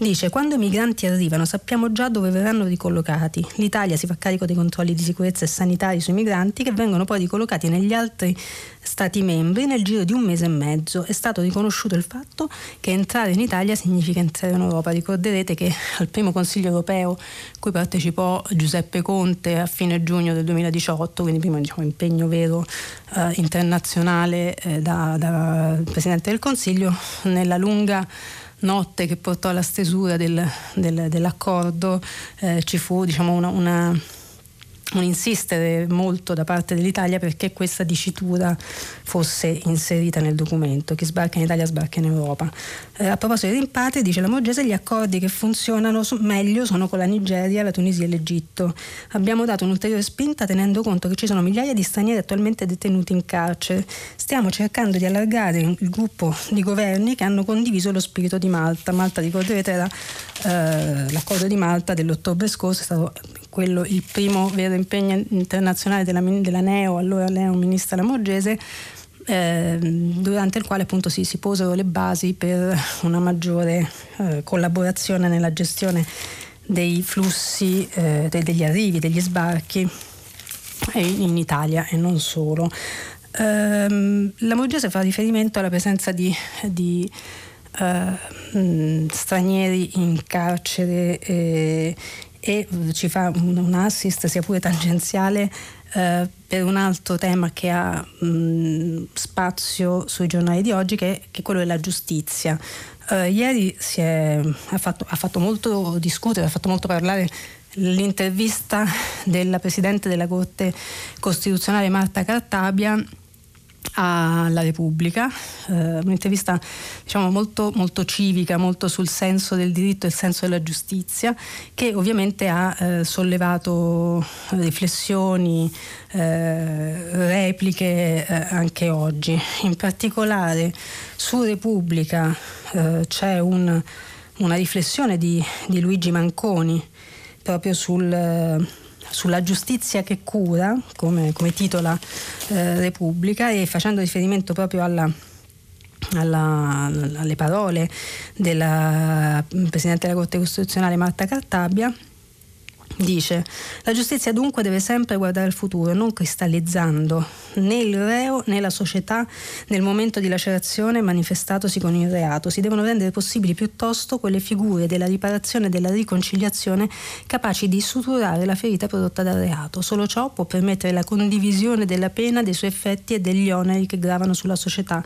Dice, quando i migranti arrivano sappiamo già dove verranno ricollocati. L'Italia si fa carico dei controlli di sicurezza e sanitari sui migranti che vengono poi ricollocati negli altri Stati membri nel giro di un mese e mezzo. È stato riconosciuto il fatto che entrare in Italia significa entrare in Europa. Ricorderete che al primo Consiglio europeo cui partecipò Giuseppe Conte a fine giugno del 2018, quindi primo diciamo, impegno vero eh, internazionale eh, da, da Presidente del Consiglio, nella lunga notte che portò alla stesura del, del, dell'accordo eh, ci fu diciamo, una, una un insistere molto da parte dell'Italia perché questa dicitura fosse inserita nel documento. Chi sbarca in Italia sbarca in Europa. Eh, a proposito di rimpatri, dice la Morgese, gli accordi che funzionano meglio sono con la Nigeria, la Tunisia e l'Egitto. Abbiamo dato un'ulteriore spinta tenendo conto che ci sono migliaia di stranieri attualmente detenuti in carcere. Stiamo cercando di allargare il gruppo di governi che hanno condiviso lo spirito di Malta. Malta, ricorderete, era eh, l'accordo di Malta dell'ottobre scorso, è stato quello il primo vero impegno internazionale della, della Neo, allora Neo ministra Lamorgese, eh, durante il quale appunto si, si, posero le basi per una maggiore eh, collaborazione nella gestione dei flussi, eh, degli arrivi, degli sbarchi in Italia e non solo. Ehm, la Morgese fa riferimento alla presenza di, di uh, stranieri in carcere eh, e ci fa un, assist sia pure tangenziale eh, per un altro tema che ha mh, spazio sui giornali di oggi, che, che è quello della giustizia. Uh, ieri è, ha, fatto, ha, fatto, molto discutere, ha fatto molto parlare l'intervista della Presidente della Corte Costituzionale Marta Cartabia alla Repubblica, eh, un'intervista diciamo, molto, molto, civica, molto sul senso del diritto e il senso della giustizia, che ovviamente ha eh, sollevato riflessioni, eh, repliche eh, anche oggi. In particolare su Repubblica eh, c'è un, una riflessione di, di Luigi Manconi proprio sul sulla giustizia che cura, come, come titola eh, Repubblica, e facendo riferimento proprio alla, alla, alle parole della Presidente della Corte Costituzionale Marta Cartabia, Dice, la giustizia dunque deve sempre guardare al futuro, non cristallizzando né il reo né la società nel momento di lacerazione manifestatosi con il reato. Si devono rendere possibili piuttosto quelle figure della riparazione e della riconciliazione capaci di suturare la ferita prodotta dal reato. Solo ciò può permettere la condivisione della pena, dei suoi effetti e degli oneri che gravano sulla società.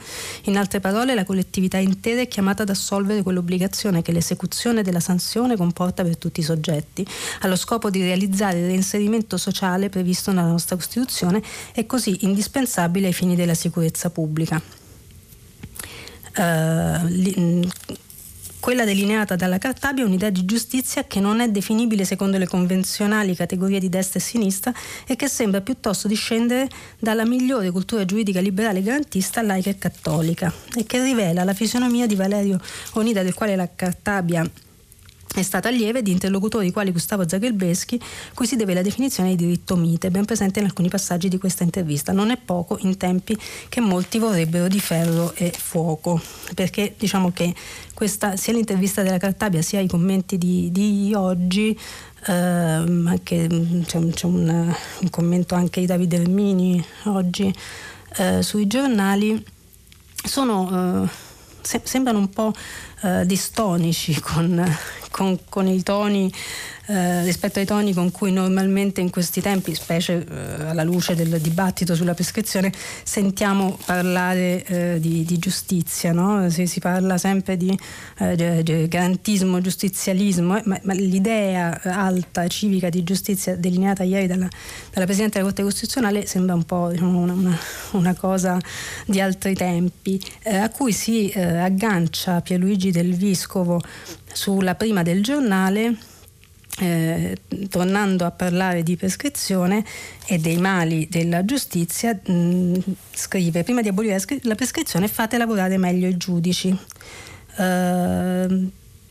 In altre parole, la collettività intera è chiamata ad assolvere quell'obbligazione che l'esecuzione della sanzione comporta per tutti i soggetti, allo scopo di realizzare il reinserimento sociale previsto nella nostra Costituzione e così in indispensabile ai fini della sicurezza pubblica. Uh, li, quella delineata dalla Cartabia è un'idea di giustizia che non è definibile secondo le convenzionali categorie di destra e sinistra e che sembra piuttosto discendere dalla migliore cultura giuridica liberale garantista laica e cattolica e che rivela la fisionomia di Valerio Onida del quale la Cartabia è stata lieve di interlocutori quali Gustavo Zagrebeschi, cui si deve la definizione di diritto mite, ben presente in alcuni passaggi di questa intervista. Non è poco in tempi che molti vorrebbero di ferro e fuoco, perché diciamo che questa, sia l'intervista della Cartabia sia i commenti di, di oggi Uh, anche, c'è, un, c'è un, un, commento anche di Davide Ermini oggi uh, sui giornali sono, uh, se, sembrano un po' distonici con, con, con i toni eh, rispetto ai toni con cui normalmente in questi tempi, specie eh, alla luce del dibattito sulla prescrizione, sentiamo parlare eh, di, di, giustizia. No? Si, si, parla sempre di, eh, garantismo, giustizialismo, eh, ma, ma, l'idea alta civica di giustizia delineata ieri dalla, dalla Presidente della Corte Costituzionale sembra un po' diciamo, una, una, una, cosa di altri tempi, eh, a cui si aggancia Pierluigi del Vescovo sulla prima del giornale eh, tornando a parlare di prescrizione e dei mali della giustizia, mh, mm, scrive prima di abolire la prescrizione fate lavorare meglio i giudici. Uh,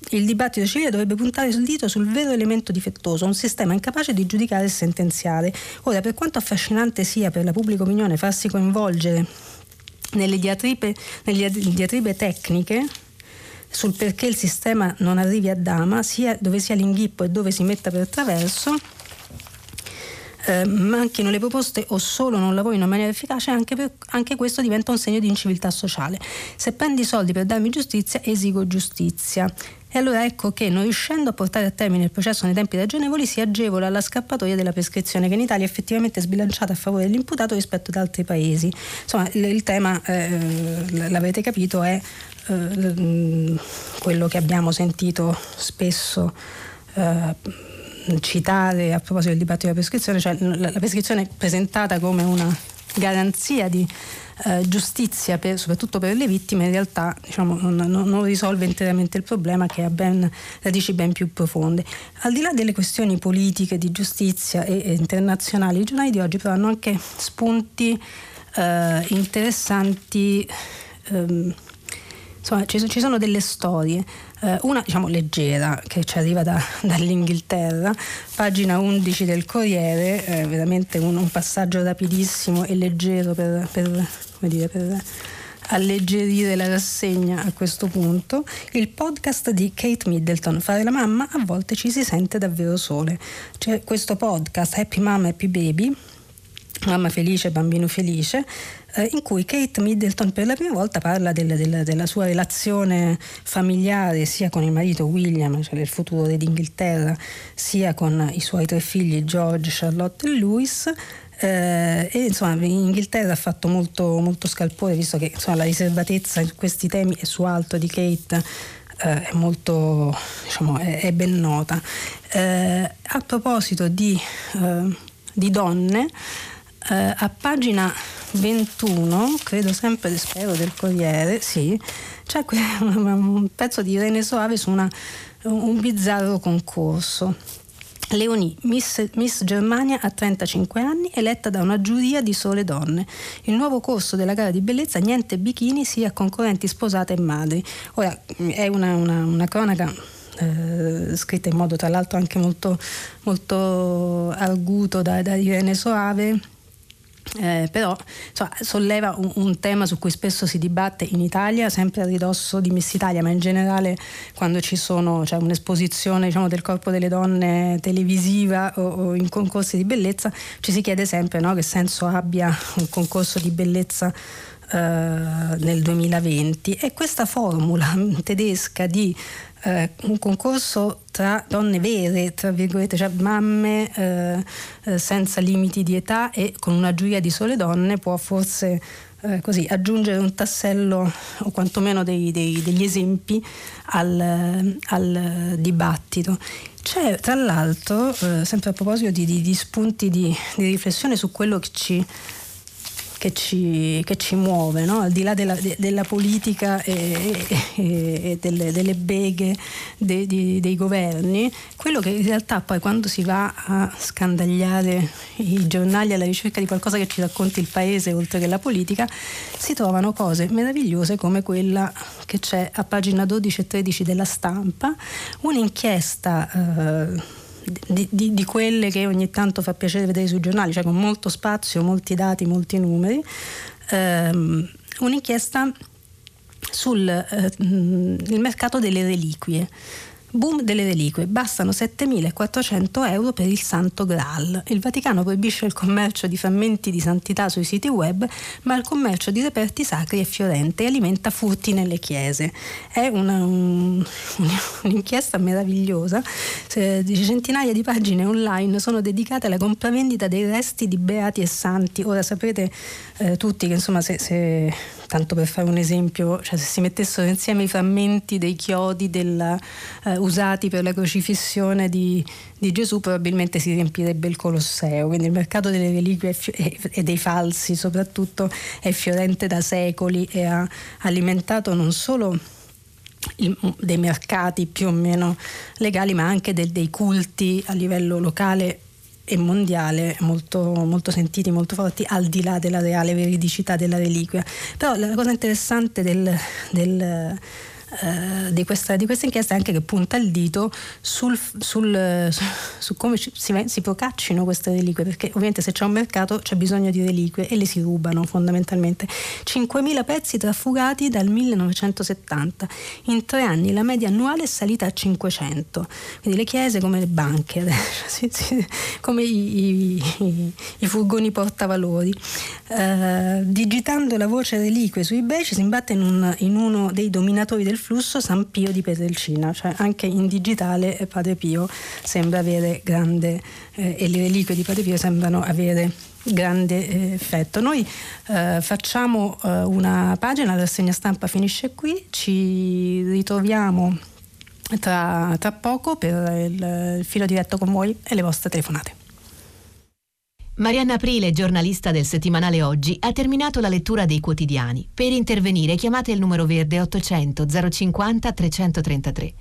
il dibattito civile dovrebbe puntare sul dito sul vero elemento difettoso, un sistema incapace di giudicare e sentenziare. Ora, per quanto affascinante sia per la pubblica opinione farsi coinvolgere nelle diatribe, nelle diatribe tecniche, sul perché il sistema non arrivi a dama, sia dove sia l'inghippo e dove si metta per traverso, eh, manchino le proposte o solo non lavorino in maniera efficace, anche, per, anche, questo diventa un segno di inciviltà sociale. Se prendi i soldi per darmi giustizia, esigo giustizia. E allora ecco che non riuscendo a portare a termine il processo nei tempi ragionevoli si agevola la scappatoia della prescrizione che in Italia è effettivamente sbilanciata a favore dell'imputato rispetto ad altri paesi. Insomma, il, il tema, eh, l'avrete capito, è eh, quello che abbiamo sentito spesso eh, citare a proposito del dibattito della prescrizione, cioè la, prescrizione presentata come una garanzia di eh, giustizia per, soprattutto per le vittime in realtà diciamo, non, non, non, risolve interamente il problema che ha ben, radici ben più profonde. Al di là delle questioni politiche di giustizia e, e internazionali, i giornali di oggi però hanno anche spunti eh, interessanti ehm, insomma ci, ci sono delle storie. eh, una diciamo leggera che ci arriva da, dall'Inghilterra, pagina 11 del Corriere, eh, veramente un, un, passaggio rapidissimo e leggero per, per, dire, per alleggerire la rassegna a questo punto, il podcast di Kate Middleton, Fare la mamma, a volte ci si sente davvero sole. C'è questo podcast, Happy Mama, Happy Baby, Mamma felice, bambino felice, eh, in cui Kate Middleton per la prima volta parla del, del, della sua relazione familiare sia con il marito William, cioè il futuro d'Inghilterra, sia con i suoi tre figli George, Charlotte e Louis. Eh, e insomma in Inghilterra ha fatto molto, molto scalpore visto che insomma, la riservatezza su questi temi e su altro di Kate eh, è molto diciamo, è, è ben nota. Eh, a proposito di, eh, di donne, eh, a pagina 21, credo sempre, spero, del Corriere, sì, c'è un pezzo di Irene Soave su una, un bizzarro concorso. Leonie, Miss, Miss, Germania a 35 anni, eletta da una giuria di sole donne. Il nuovo corso della gara di bellezza, niente bikini, sia concorrenti sposate e madri. Ora, è una, una, una cronaca eh, scritta in modo tra l'altro anche molto, molto arguto da, da Irene Soave eh, però insomma, solleva un, un, tema su cui spesso si dibatte in Italia, sempre a ridosso di Miss Italia, ma in generale quando ci sono cioè, un'esposizione diciamo, del corpo delle donne televisiva o, o, in concorsi di bellezza, ci si chiede sempre no, che senso abbia un concorso di bellezza eh, nel 2020 e questa formula tedesca di eh, un concorso tra donne vere, tra virgolette, cioè mamme eh, eh, senza limiti di età e con una giuria di sole donne può forse eh, così, aggiungere un tassello o quantomeno dei, dei, degli esempi al, al, dibattito. C'è tra l'altro, eh, sempre a proposito di, di, di spunti di, di riflessione su quello che ci che ci, che ci muove, no? al di là della, de, della politica e, e, e delle, delle, beghe de, di, dei governi, quello che in realtà poi quando si va a scandagliare i giornali alla ricerca di qualcosa che ci racconti il paese oltre che la politica, si trovano cose meravigliose come quella che c'è a pagina 12 e 13 della stampa, un'inchiesta eh, di, di, di, quelle che ogni tanto fa piacere vedere sui giornali, cioè con molto spazio, molti dati, molti numeri, ehm, un'inchiesta sul eh, mercato delle reliquie. Boom delle reliquie, bastano 7.400 euro per il Santo Graal. Il Vaticano proibisce il commercio di frammenti di santità sui siti web, ma il commercio di reperti sacri è fiorente e alimenta furti nelle chiese. È una, un, un'inchiesta meravigliosa, centinaia di pagine online sono dedicate alla compravendita dei resti di beati e santi. Ora saprete eh, tutti che insomma se, se tanto per fare un esempio, cioè se si mettessero insieme i frammenti dei chiodi della, eh, usati per la crocifissione di, di, Gesù, probabilmente si riempirebbe il Colosseo. Quindi il mercato delle reliquie e dei falsi soprattutto è fiorente da secoli e ha alimentato non solo dei mercati più o meno legali, ma anche del, dei culti a livello locale e mondiale molto, molto, sentiti, molto forti, al di là della reale veridicità della reliquia. Però la cosa interessante del, del eh, di, questa, di, questa, inchiesta anche che punta il dito sul, sul, su, su, come ci, si, si, procaccino queste reliquie, perché ovviamente se c'è un mercato c'è bisogno di reliquie e le si rubano fondamentalmente. 5.000 pezzi trafugati dal 1970. In tre anni la media annuale è salita a 500. Quindi le chiese come le banche, come i, i, i furgoni portavalori. Uh, digitando la voce reliquie su eBay ci si imbatte in, un, in uno dei dominatori del flusso San Pio di Petrelcina, cioè anche in digitale Padre Pio sembra avere grande eh, e le reliquie di Padre Pio sembrano avere grande eh, effetto. Noi eh, facciamo eh, una pagina, la rassegna stampa finisce qui, ci ritroviamo tra, tra poco per il, il filo diretto con voi e le vostre telefonate. Marianna Aprile, giornalista del settimanale Oggi, ha terminato la lettura dei quotidiani. Per intervenire chiamate il numero verde 800 050 333.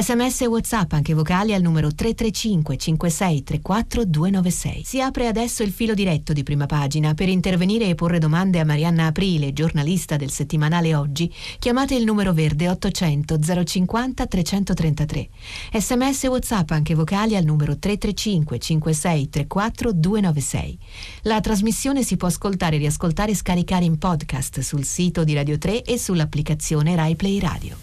Sms e WhatsApp anche vocali al numero 335 56 34 296. Si apre adesso il filo diretto di prima pagina. Per intervenire e porre domande a Marianna Aprile, giornalista del settimanale Oggi, chiamate il numero verde 800 050 333. Sms e WhatsApp anche vocali al numero 335 56 34 296. 6. La trasmissione si può ascoltare, riascoltare e scaricare in podcast sul sito di Radio 3 e sull'applicazione RaiPlay Radio.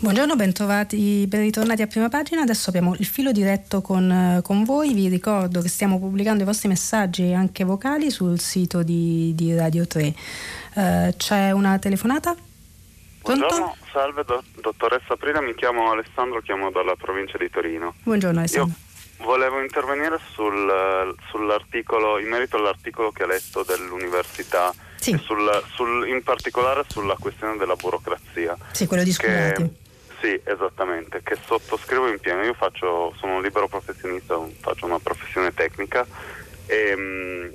Buongiorno, bentrovati, ben ritornati a prima pagina. Adesso abbiamo il filo diretto con, con, voi. Vi ricordo che stiamo pubblicando i vostri messaggi anche vocali sul sito di, di Radio 3. Uh, eh, c'è una telefonata? Pronto? Buongiorno, salve do, dottoressa Prida, mi chiamo Alessandro, chiamo dalla provincia di Torino. Buongiorno Alessandro. Io Volevo intervenire sul, sull'articolo, in merito all'articolo che ha letto dell'università sì. e sul, sul, in particolare sulla questione della burocrazia. Sì, quello di Scusati. Sì, esattamente, che sottoscrivo in pieno. Io faccio, sono un libero professionista, faccio una professione tecnica, e, ehm,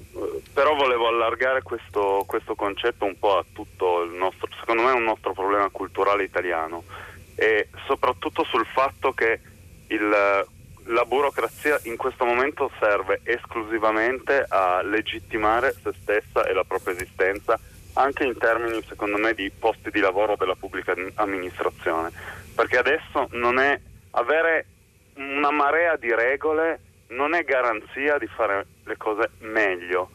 però volevo allargare questo, questo concetto un po' a tutto il nostro, secondo me è un nostro problema culturale italiano e soprattutto sul fatto che il, la burocrazia in questo momento serve esclusivamente a legittimare se stessa e la propria esistenza anche in termini secondo me di posti di lavoro della pubblica amministrazione. Perché adesso non è avere una marea di regole non è garanzia di fare le cose meglio.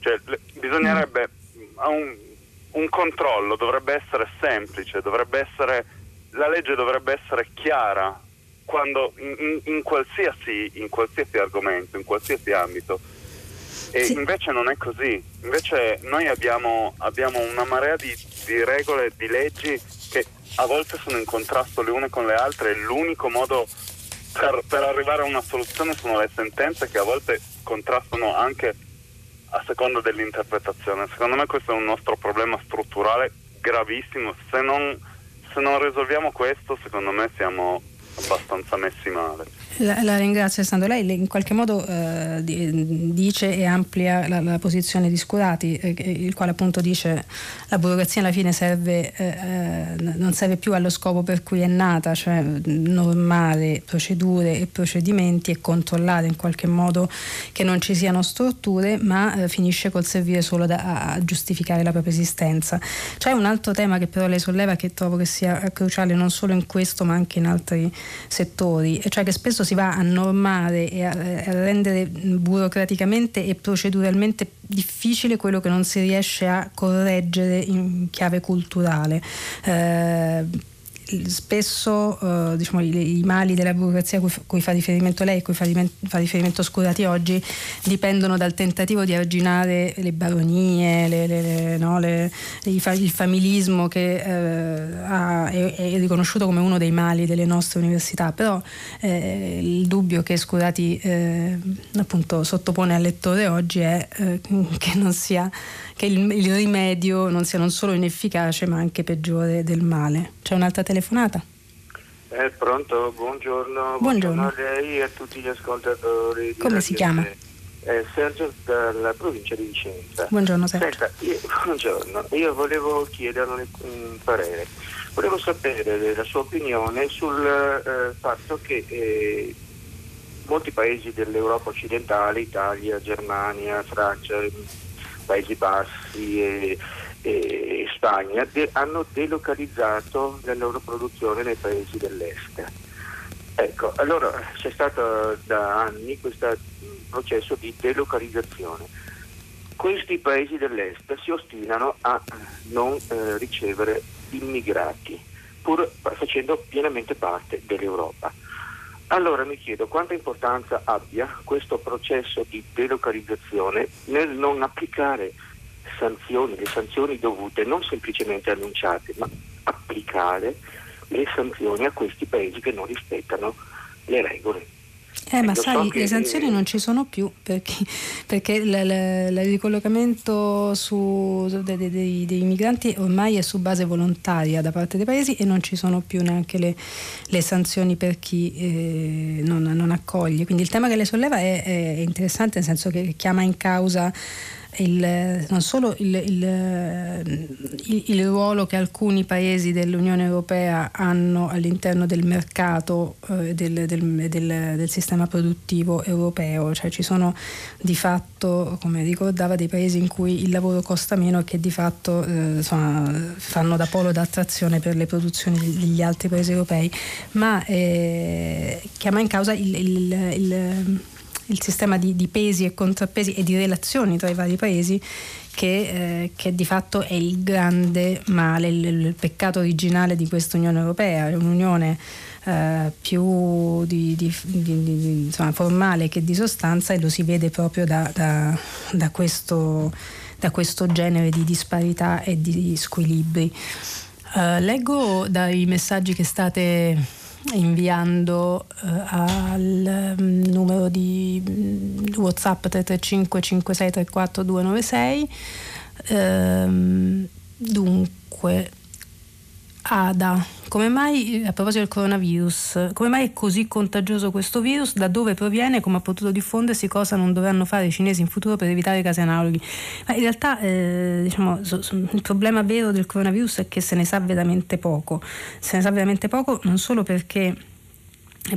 Cioè le, bisognerebbe un, un controllo dovrebbe essere semplice dovrebbe essere la legge dovrebbe essere chiara quando in, in, qualsiasi, in, qualsiasi, argomento, in qualsiasi ambito. E sì. invece non è così, invece noi abbiamo, abbiamo una marea di, di regole, di leggi che a volte sono in contrasto le une con le altre e l'unico modo per, per, arrivare a una soluzione sono le sentenze che a volte contrastano anche a seconda dell'interpretazione. Secondo me questo è un nostro problema strutturale gravissimo. Se non, se non risolviamo questo, secondo me siamo abbastanza messi male. La, la ringrazio Alessandro, lei in qualche modo eh, dice e amplia la, la posizione di Scurati, eh, il quale appunto dice la burocrazia alla fine serve, eh, eh, non serve più allo scopo per cui è nata, cioè normare procedure e procedimenti e controllare in qualche modo che non ci siano storture, ma eh, finisce col servire solo da, a giustificare la propria esistenza. C'è un altro tema che però lei solleva che trovo che sia cruciale non solo in questo ma anche in altri settori, cioè che spesso si va a normare e a, a rendere burocraticamente e proceduralmente difficile quello che non si riesce a correggere in chiave culturale. Eh, spesso uh, diciamo, i, i, mali della burocrazia a cui, cui, fa riferimento lei e cui fa, fa, riferimento Scurati oggi dipendono dal tentativo di arginare le baronie, le, le, le, no, il familismo che uh, ha, è, è, riconosciuto come uno dei mali delle nostre università, però eh, il dubbio che Scurati eh, appunto sottopone al lettore oggi è eh, che non sia che il, il, rimedio non sia non solo inefficace ma anche peggiore del male. C'è un'altra telefonata? Eh, pronto, buongiorno. Buongiorno. a lei e a tutti gli ascoltatori. Come si chiama? Eh, Sergio dalla provincia di Vicenza. Buongiorno Sergio. Senta, io, buongiorno, io volevo chiederle un parere. Volevo sapere la sua opinione sul eh, fatto che eh, molti paesi dell'Europa occidentale, Italia, Germania, Francia, Paesi Bassi e, e Spagna de- hanno delocalizzato la loro produzione nei paesi dell'est. Ecco, allora c'è stato da anni questo processo di delocalizzazione. Questi paesi dell'est si ostinano a non eh, ricevere immigrati, pur facendo pienamente parte dell'Europa. Allora mi chiedo quanta importanza abbia questo processo di delocalizzazione nel non applicare sanzioni, le sanzioni dovute, non semplicemente annunciate, ma applicare le sanzioni a questi paesi che non rispettano le regole. Eh, ma sai, so le sanzioni non ci sono più perché, perché il ricollocamento su, dei, dei, dei, migranti ormai è su base volontaria da parte dei paesi e non ci sono più neanche le, le sanzioni per chi eh, non, non, accoglie. Quindi il tema che lei solleva è, è interessante nel senso che chiama in causa il, non solo il, il, il, ruolo che alcuni paesi dell'Unione Europea hanno all'interno del mercato eh, del, del, del, del, sistema produttivo europeo, cioè ci sono di fatto, come ricordava, dei paesi in cui il lavoro costa meno e che di fatto eh, insomma, fanno da polo d'attrazione per le produzioni degli altri paesi europei, ma eh, chiama in causa il il sistema di, di, pesi e contrappesi e di relazioni tra i vari paesi che, eh, che di fatto è il grande male, il, il, peccato originale di questa Unione Europea, è un'unione eh, più di, di, insomma, formale che di sostanza e lo si vede proprio da, da, da, questo, da questo, genere di disparità e di squilibri. Uh, leggo dai messaggi che state inviando eh, al um, numero di um, whatsapp 335 5634 296 ehm, dunque Ada come mai, a proposito del coronavirus, come mai è così contagioso questo virus? Da dove proviene? Come ha potuto diffondersi? Cosa non dovranno fare i cinesi in futuro per evitare casi analoghi? Ma in realtà eh, diciamo, so, so, il problema vero del coronavirus è che se ne sa veramente poco. Se ne sa veramente poco non solo perché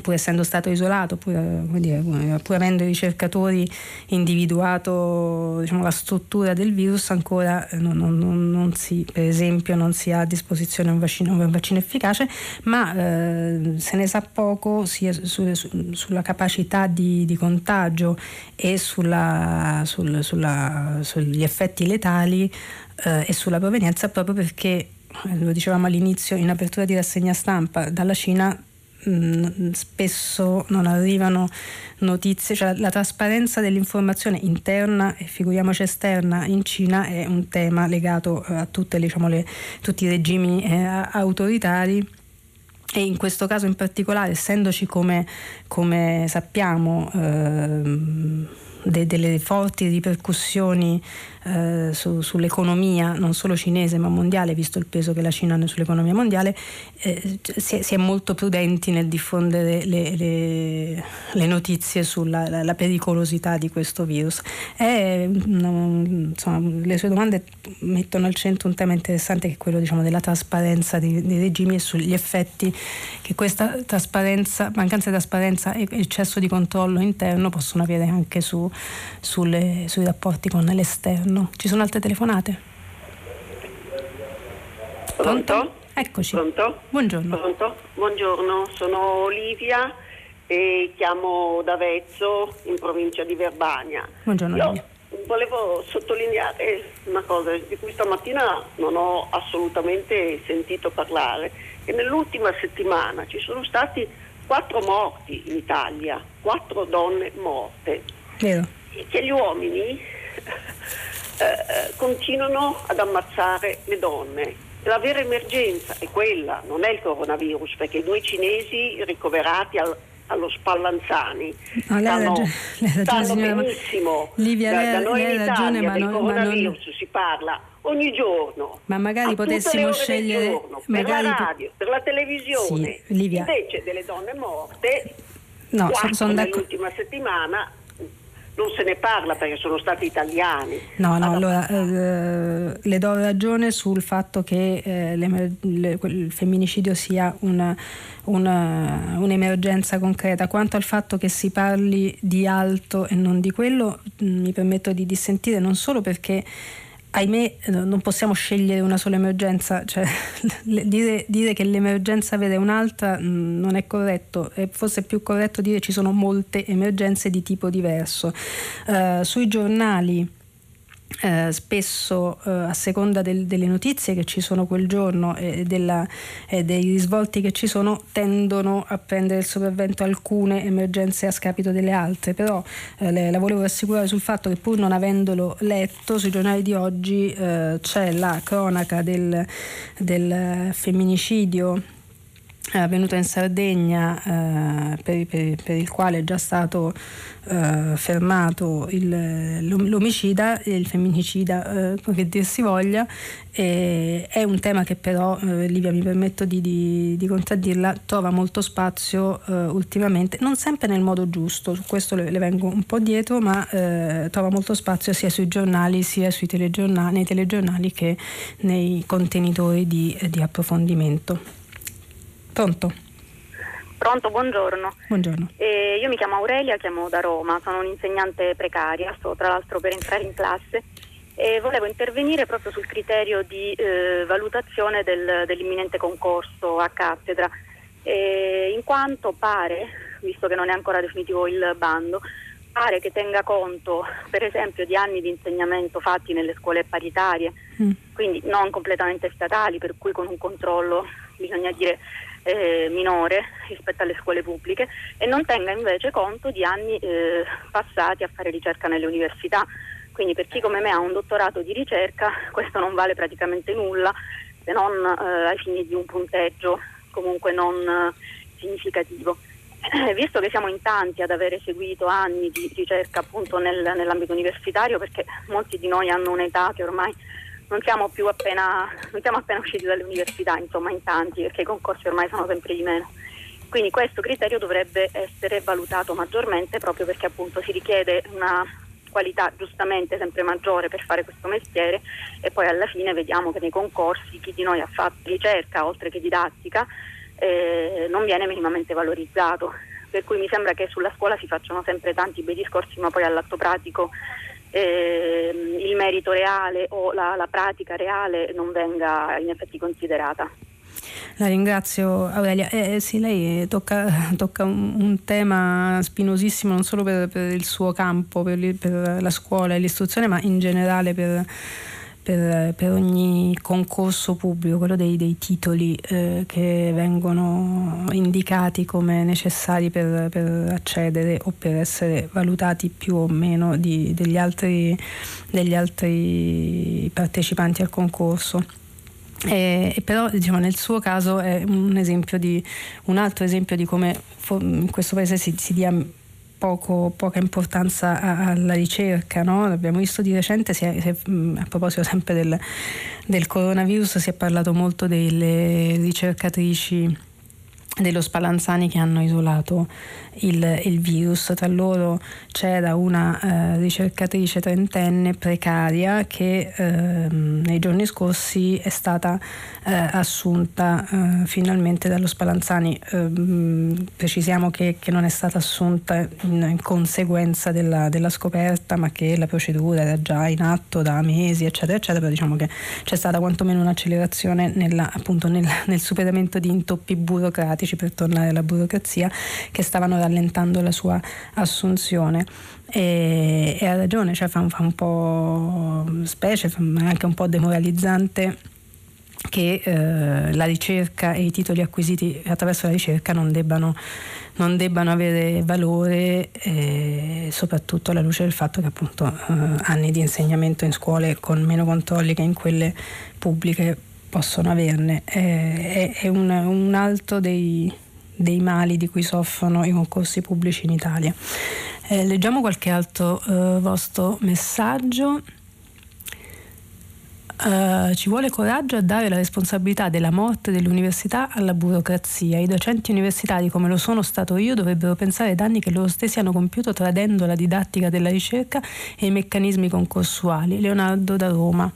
pur essendo stato isolato, pur, dire, pur, avendo i ricercatori individuato diciamo, la struttura del virus, ancora non, non, non, si, per esempio non si ha a disposizione un vaccino, un vaccino efficace, ma eh, se ne sa poco sia su, su, sulla capacità di, di, contagio e sulla, sul, sulla, sugli effetti letali eh, e sulla provenienza proprio perché, lo dicevamo all'inizio in apertura di rassegna stampa, dalla Cina Mm, spesso non arrivano notizie, cioè la trasparenza dell'informazione interna e figuriamoci esterna in Cina è un tema legato a tutte, diciamo, le, tutti i regimi eh, autoritari e in questo caso in particolare, essendoci come, come sappiamo eh, de, delle forti ripercussioni eh, su, sull'economia non solo cinese ma mondiale, visto il peso che la Cina ha sull'economia mondiale, eh, si, è, si, è, molto prudenti nel diffondere le, le, le notizie sulla la, la pericolosità di questo virus. E, insomma, le sue domande mettono al centro un tema interessante che è quello diciamo, della trasparenza dei, dei regimi e sugli effetti che questa trasparenza, mancanza di trasparenza e eccesso di controllo interno possono avere anche su, sulle, sui rapporti con l'esterno buongiorno. Ci sono altre telefonate? Pronto? Pronto? Eccoci. Pronto? Buongiorno. Pronto? Buongiorno, sono Olivia e chiamo da Vezzo in provincia di Verbania. Buongiorno Io Olivia. Volevo sottolineare una cosa di cui stamattina non ho assolutamente sentito parlare, che nell'ultima settimana ci sono stati quattro morti in Italia, quattro donne morte. Vero. Che gli uomini eh, eh, continuano ad ammazzare le donne. La vera emergenza è quella, non è il coronavirus, perché i due cinesi ricoverati al, allo Spallanzani no, stanno, ragione, stanno benissimo. Livia, da, lei, da noi lei in Italia ragione, ma del coronavirus non... si parla ogni giorno. Ma magari potessimo scegliere giorno, magari... per la radio, per la televisione. Sì, Invece delle donne morte, no, sono nell'ultima settimana non se ne parla perché sono stati italiani. No, no, allora eh, le do ragione sul fatto che eh, le, le, il femminicidio sia una, una, un'emergenza concreta. Quanto al fatto che si parli di alto e non di quello, mh, mi permetto di dissentire non solo perché ahimè non possiamo scegliere una sola emergenza, cioè, dire, dire, che l'emergenza vera un'altra mm, non è corretto, è forse più corretto dire che ci sono molte emergenze di tipo diverso. Uh, sui giornali eh, spesso eh, a seconda del, delle notizie che ci sono quel giorno e, della, e, dei risvolti che ci sono tendono a prendere il sopravvento alcune emergenze a scapito delle altre. Però eh, le, la volevo rassicurare sul fatto che pur non avendolo letto sui giornali di oggi eh, c'è la cronaca del, del femminicidio è venuto in Sardegna eh, per, per, per, il quale è già stato eh, fermato il, l'omicida il femminicida, eh, che dir si voglia, e è un tema che però, eh, Livia mi permetto di, di, di, contraddirla, trova molto spazio eh, ultimamente, non sempre nel modo giusto, su questo le, le vengo un po' dietro, ma eh, trova molto spazio sia sui giornali sia sui telegiornali, nei telegiornali che nei contenitori di, di approfondimento. Pronto? Pronto, buongiorno. Buongiorno. Eh, io mi chiamo Aurelia, chiamo da Roma, sono un'insegnante precaria, sto tra l'altro per entrare in classe e volevo intervenire proprio sul criterio di eh, valutazione del, dell'imminente concorso a cattedra, eh, in quanto pare, visto che non è ancora definitivo il bando, pare che tenga conto per esempio di anni di insegnamento fatti nelle scuole paritarie, mm. quindi non completamente statali, per cui con un controllo bisogna dire eh, minore rispetto alle scuole pubbliche e non tenga invece conto di anni eh, passati a fare ricerca nelle università. Quindi per chi come me ha un dottorato di ricerca questo non vale praticamente nulla se non eh, ai fini di un punteggio comunque non eh, significativo. Visto che siamo in tanti ad aver eseguito anni di ricerca appunto nel, nell'ambito universitario, perché molti di noi hanno un'età che ormai non siamo più appena, non siamo appena usciti dalle università, insomma in tanti, perché i concorsi ormai sono sempre di meno. Quindi questo criterio dovrebbe essere valutato maggiormente proprio perché appunto si richiede una qualità giustamente sempre maggiore per fare questo mestiere e poi alla fine vediamo che nei concorsi chi di noi ha fatto ricerca oltre che didattica eh, non viene minimamente valorizzato. Per cui mi sembra che sulla scuola si facciano sempre tanti bei discorsi ma poi all'atto pratico eh, il merito reale o la, la pratica reale non venga in effetti considerata. La ringrazio Aurelia. Eh, sì, lei tocca, tocca un, un, tema spinosissimo non solo per, per il suo campo, per, per, la scuola e l'istruzione, ma in generale per per, per, ogni concorso pubblico, quello dei, dei titoli eh, che vengono indicati come necessari per, per, accedere o per essere valutati più o meno di, degli, altri, degli altri partecipanti al concorso. E, però diciamo, nel suo caso è un, esempio di, un altro esempio di come in questo paese si, si dia poco, poca importanza alla ricerca. No? L'abbiamo visto di recente, si è, si è, a proposito sempre del, del coronavirus, si è parlato molto delle ricercatrici dello Spallanzani che hanno isolato il, il virus. Tra loro c'era una eh, ricercatrice trentenne precaria che eh, nei giorni scorsi è stata eh, assunta eh, finalmente dallo Spallanzani. Ehm, precisiamo che, che, non è stata assunta in, in conseguenza della, della, scoperta, ma che la procedura era già in atto da mesi, eccetera, eccetera. Però diciamo che c'è stata quantomeno un'accelerazione nella, appunto nel, nel superamento di intoppi burocratici per tornare alla burocrazia che stavano rallentando la sua assunzione. E, e ha ragione, cioè fa, fa un po' specie, ma anche un po' demoralizzante che eh, la ricerca e i titoli acquisiti attraverso la ricerca non debbano, non debbano avere valore, eh, soprattutto alla luce del fatto che appunto eh, anni di insegnamento in scuole con meno controlli che in quelle pubbliche possono averne. è, è un, un altro dei, dei mali di cui soffrono i concorsi pubblici in Italia. Eh, leggiamo qualche altro eh, vostro messaggio. Uh, ci vuole coraggio a dare la responsabilità della morte dell'università alla burocrazia. I docenti universitari, come lo sono stato io, dovrebbero pensare ai danni che loro stessi hanno compiuto tradendo la didattica della ricerca e i meccanismi concorsuali. Leonardo da Roma.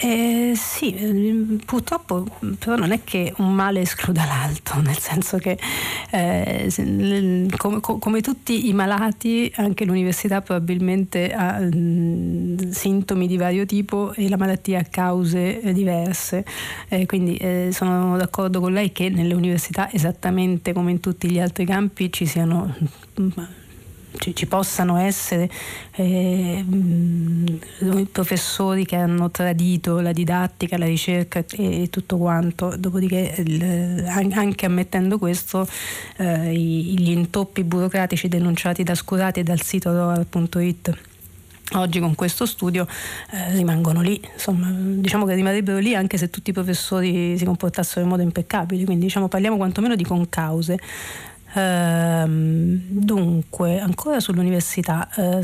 Eh, sì, ehm, purtroppo però non è che un male escluda l'altro, nel senso che eh, come, come, tutti i malati anche l'università probabilmente ha mh, mm, sintomi di vario tipo e la malattia ha cause eh, diverse, eh, quindi eh, sono d'accordo con lei che nelle università esattamente come in tutti gli altri campi ci siano mm, ci, ci possano essere eh, professori che hanno tradito la didattica, la ricerca e, e tutto quanto, dopodiché il, anche ammettendo questo eh, gli intoppi burocratici denunciati da Scurati e dal sito roar.it oggi con questo studio eh, rimangono lì, insomma diciamo che rimarrebbero lì anche se tutti i professori si comportassero in modo impeccabile, quindi diciamo parliamo quantomeno di concause. Ehm, dunque, ancora sull'università, eh,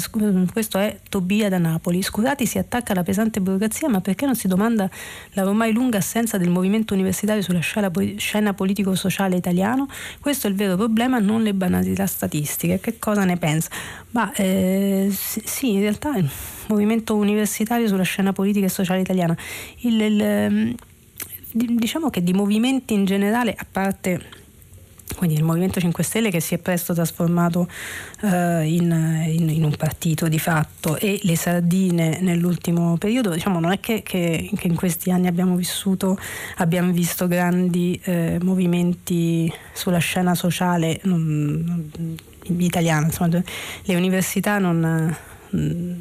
questo è Tobia da Napoli. Scurati si attacca alla pesante burocrazia, ma perché non si domanda la ormai lunga assenza del movimento universitario sulla scena, scena politico-sociale italiano? Questo è il vero problema, non le banalità statistiche. Che cosa ne pensa? Ma eh, sì, in realtà il movimento universitario sulla scena politica e sociale italiana, il, il, diciamo che di movimenti in generale, a parte quindi il Movimento 5 Stelle che si è presto trasformato eh, in, in, in, un partito di fatto e le sardine nell'ultimo periodo, diciamo non è che, che, che in questi anni abbiamo vissuto, abbiamo visto grandi eh, movimenti sulla scena sociale non, italiana, insomma, le università non,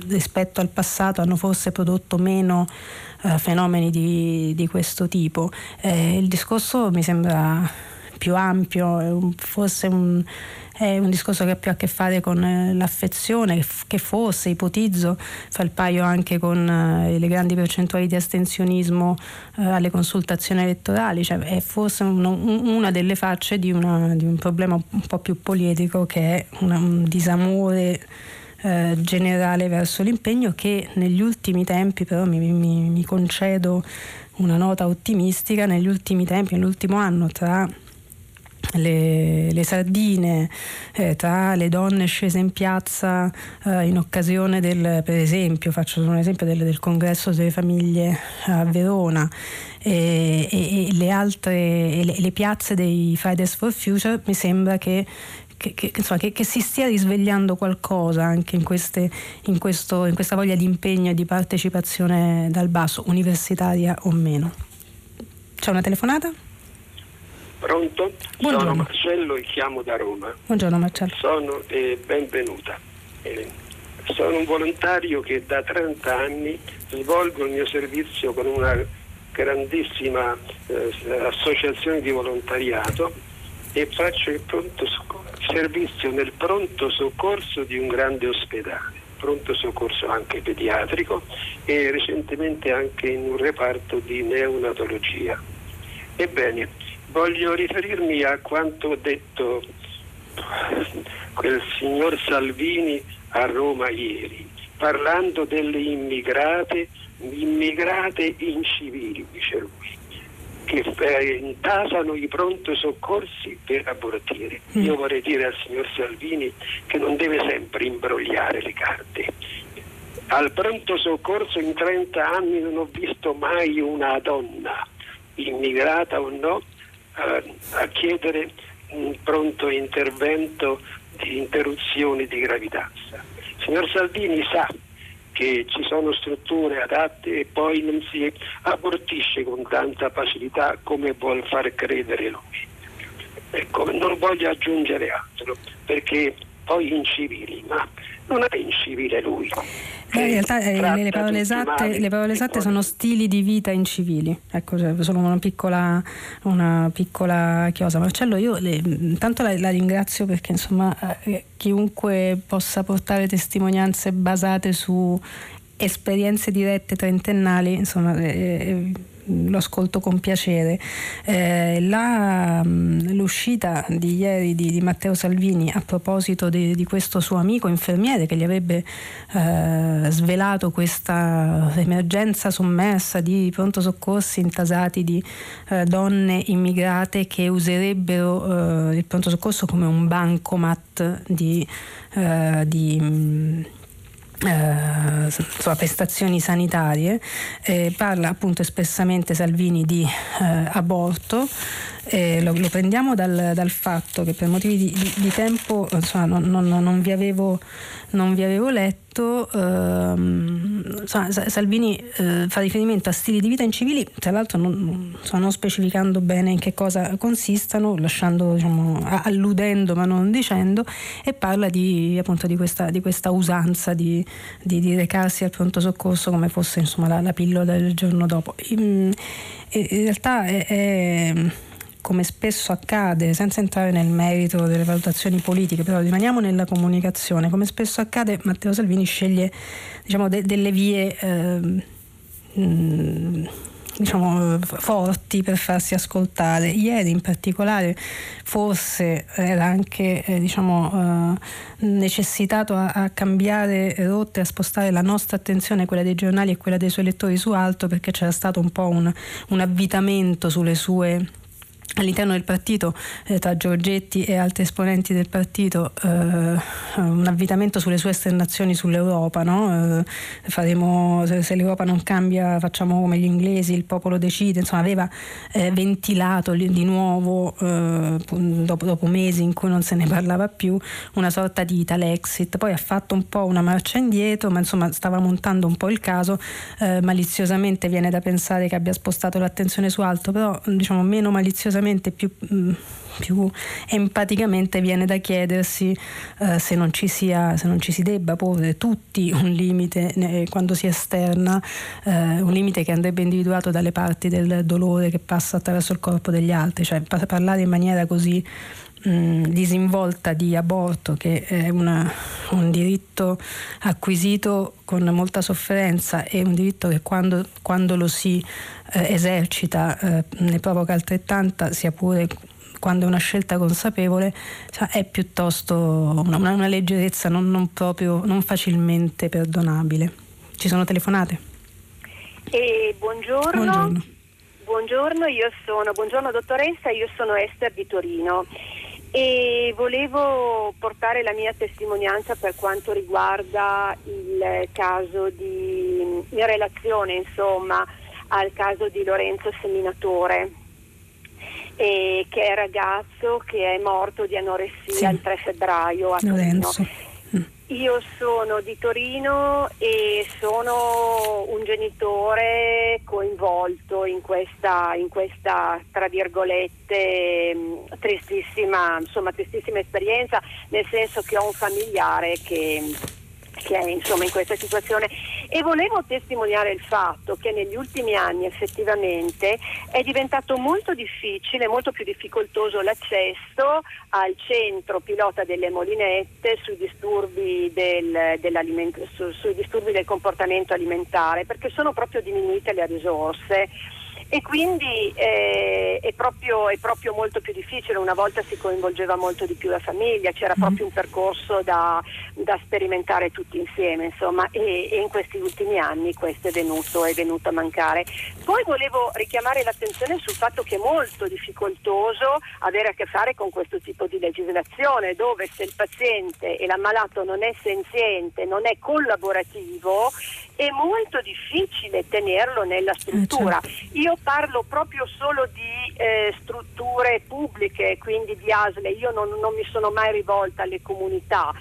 rispetto al passato hanno forse prodotto meno eh, fenomeni di, di, questo tipo. Eh, il discorso mi sembra più ampio, forse un, è un discorso che ha più a che fare con eh, l'affezione, che forse, ipotizzo, fa il paio anche con eh, le grandi percentuali di astensionismo eh, alle consultazioni elettorali, cioè è forse una delle facce di, una, di, un problema un po' più politico che è una, un disamore generale verso l'impegno che negli ultimi tempi, però mi, mi, mi concedo una nota ottimistica, negli ultimi tempi, nell'ultimo anno tra le, le, sardine eh, tra le donne scese in piazza eh, in occasione del, per esempio, faccio un esempio del, del congresso delle famiglie a Verona e, e, e le altre le, le, piazze dei Fridays for Future mi sembra che che, che, insomma, che, si stia risvegliando qualcosa anche in, queste, in, questo, in questa voglia di impegno e di partecipazione dal basso, universitaria o meno. C'è una telefonata? Pronto? Buongiorno. Sono Marcello e chiamo da Roma. Buongiorno Marcello. Sono eh, benvenuta. Eh, sono un volontario che da 30 anni svolgo il mio servizio con una grandissima eh, associazione di volontariato e faccio il pronto servizio nel pronto soccorso di un grande ospedale, pronto soccorso anche pediatrico e recentemente anche in un reparto di neonatologia. Ebbene, voglio riferirmi a quanto detto quel signor Salvini a Roma ieri, parlando delle immigrate, immigrate incivili, dice lui, che intasano i pronto soccorsi per abortire. Mm. Io vorrei dire al signor Salvini che non deve sempre imbrogliare le carte. Al pronto soccorso in 30 anni non ho visto mai una donna, immigrata o no, a, a chiedere un pronto intervento di interruzione di gravidanza. Signor Salvini sa che ci sono strutture adatte e poi non si abortisce con tanta facilità come vuol far credere lui. Ecco, non voglio aggiungere altro perché poi incivili, ma non è incivile lui. Beh, in realtà eh, le, parole esatte, le, parole esatte, sono stili di vita incivili, ecco, cioè, solo una piccola, una piccola chiosa. Marcello, io le, intanto la, la, ringrazio perché insomma eh, chiunque possa portare testimonianze basate su esperienze dirette trentennali, insomma, eh, eh lo ascolto con piacere. Eh, la, mm, l'uscita di ieri di, di, Matteo Salvini a proposito di, di, questo suo amico infermiere che gli avrebbe eh, svelato questa emergenza sommersa di pronto soccorsi intasati di eh, donne immigrate che userebbero eh, il pronto soccorso come un bancomat di, eh, di mm, eh, insomma, prestazioni sanitarie, eh, parla appunto espressamente Salvini di eh, aborto, lo, lo, prendiamo dal, dal, fatto che per motivi di, di, di tempo insomma, non, non, non, vi avevo, non, vi avevo, letto, ehm, insomma, Salvini eh, fa riferimento a stili di vita incivili, tra l'altro non, insomma, specificando bene in che cosa consistano, lasciando, diciamo, alludendo ma non dicendo, e parla di, appunto, di, questa, di questa usanza di, di, recarsi al pronto soccorso come fosse insomma, la, la pillola del giorno dopo. In, in realtà è, è come spesso accade, senza entrare nel merito delle valutazioni politiche, però rimaniamo nella comunicazione, come spesso accade Matteo Salvini sceglie diciamo, de- delle vie... Eh, diciamo, forti per farsi ascoltare. Ieri in particolare forse era anche eh, diciamo, eh, necessitato a, a, cambiare rotte, a spostare la nostra attenzione, quella dei giornali e quella dei suoi lettori su altro perché c'era stato un po' un, un avvitamento sulle sue all'interno del partito eh, tra Giorgetti e altri esponenti del partito eh, un avvitamento sulle sue esternazioni sull'Europa no? eh, faremo, se, se, l'Europa non cambia facciamo come gli inglesi il popolo decide insomma aveva eh, ventilato di nuovo eh, dopo, dopo, mesi in cui non se ne parlava più una sorta di Italexit poi ha fatto un po' una marcia indietro ma insomma stava montando un po' il caso eh, maliziosamente viene da pensare che abbia spostato l'attenzione su altro però diciamo meno maliziosamente sicuramente più, mm, più empaticamente viene da chiedersi eh, se, non sia, se, non ci si debba porre tutti un limite eh, quando si esterna, eh, un limite che andrebbe individuato dalle parti del dolore che passa attraverso il corpo degli altri, cioè parlare in maniera così mh, mm, disinvolta di aborto che è una, un diritto acquisito con molta sofferenza e un diritto che quando, quando lo si eh, esercita eh, ne provoca altrettanta sia pure quando è una scelta consapevole cioè, è piuttosto una, una leggerezza non, non, proprio, non facilmente perdonabile. Ci sono telefonate? Eh, buongiorno. buongiorno. Buongiorno, io sono, buongiorno dottoressa, io sono Esther di Torino e volevo portare la mia testimonianza per quanto riguarda il caso di, in relazione insomma al caso di Lorenzo Seminatore che è ragazzo che è morto di anoressia sì. il 3 febbraio a Torino. Io sono di Torino e sono un genitore coinvolto in questa, in questa tra virgolette, tristissima, insomma, tristissima esperienza, nel senso che ho un familiare che che è insomma in questa situazione. E volevo testimoniare il fatto che negli ultimi anni effettivamente è diventato molto difficile, molto più difficoltoso l'accesso al centro pilota delle molinette sui disturbi del, su, sui disturbi del comportamento alimentare perché sono proprio diminuite le risorse e quindi eh, è, proprio, è, proprio, molto più difficile, una volta si coinvolgeva molto di più la famiglia, c'era mm. proprio un percorso da, da sperimentare tutti insieme insomma, e, e, in questi ultimi anni questo è venuto, è venuto a mancare. Poi volevo richiamare l'attenzione sul fatto che è molto difficoltoso avere a che fare con questo tipo di legislazione dove se il paziente e l'ammalato non è senziente, non è collaborativo, è molto difficile tenerlo nella struttura. Eh, certo. Io parlo proprio solo di eh, strutture pubbliche, quindi di ASLE, io non, non mi sono mai rivolta alle comunità.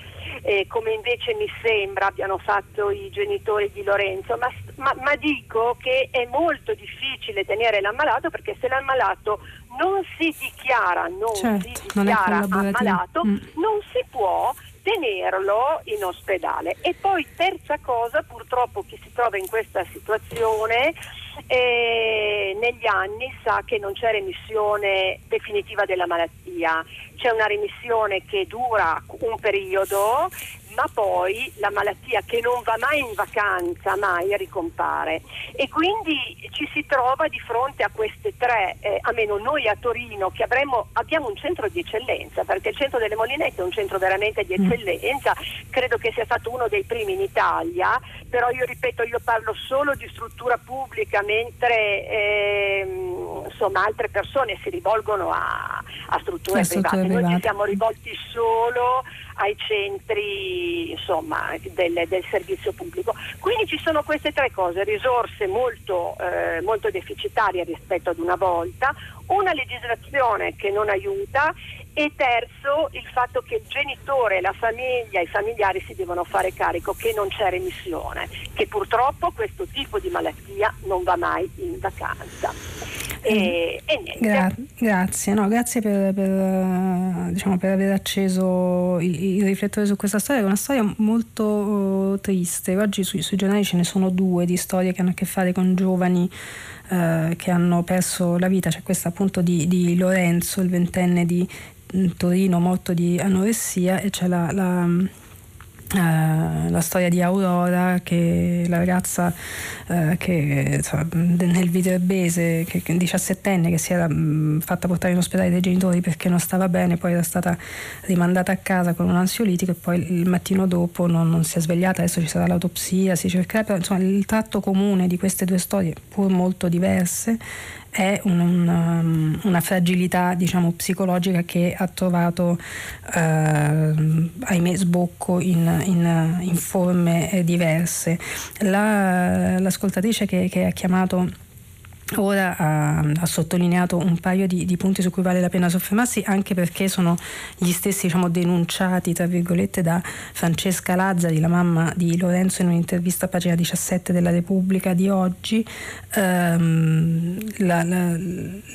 Eh, come invece mi sembra abbiano fatto i genitori di Lorenzo, ma, ma, ma, dico che è molto difficile tenere l'ammalato perché se l'ammalato non si dichiara, non certo, si dichiara non ammalato, mm. non si può tenerlo in ospedale. E poi terza cosa, purtroppo chi si trova in questa situazione eh, negli anni sa che non c'è remissione definitiva della malattia, c'è una remissione che dura un periodo ma poi la malattia che non va mai in vacanza, mai ricompare. E quindi ci si trova di fronte a queste tre, eh, almeno noi a Torino che avremo, abbiamo un centro di eccellenza, perché il centro delle Molinette è un centro veramente di mm. eccellenza, credo che sia stato uno dei primi in Italia, però io ripeto, io parlo solo di struttura pubblica, mentre ehm, insomma, altre persone si rivolgono a, a strutture, private. private. Noi ci siamo rivolti solo ai centri insomma, del, del, servizio pubblico. Quindi ci sono queste tre cose, risorse molto, eh, molto deficitarie rispetto ad una volta, una legislazione che non aiuta e terzo il fatto che il genitore, la famiglia, i familiari si devono fare carico che non c'è remissione, che purtroppo questo tipo di malattia non va mai in vacanza. E, e niente. Gra- grazie, no, grazie per, per, diciamo, per, aver acceso il, il, riflettore su questa storia, è una storia molto uh, triste. Oggi sui, sui, giornali ce ne sono due di storie che hanno a che fare con giovani uh, che hanno perso la vita. C'è questa appunto di, di Lorenzo, il ventenne di mm, Torino, morto di anoressia, e c'è la, la Uh, la storia di Aurora, che la ragazza uh, che insomma, nel Viterbese, che, che 17enne, che si era mh, fatta portare in ospedale dai genitori perché non stava bene, poi era stata rimandata a casa con un ansiolitico e poi il mattino dopo non, non si è svegliata, adesso ci sarà l'autopsia, si cercherà, però insomma il tratto comune di queste due storie, pur molto diverse, è un, una, um, una, fragilità diciamo, psicologica che ha trovato eh, ahimè sbocco in, in, in forme diverse. La, l'ascoltatrice che, che ha chiamato Ora ha, ha, sottolineato un paio di, di, punti su cui vale la pena soffermarsi, anche perché sono gli stessi diciamo, denunciati da Francesca Lazzari, la mamma di Lorenzo, in un'intervista a pagina 17 della Repubblica di oggi. Um, la, la,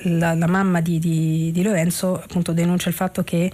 la, la, mamma di, di, di Lorenzo appunto denuncia il fatto che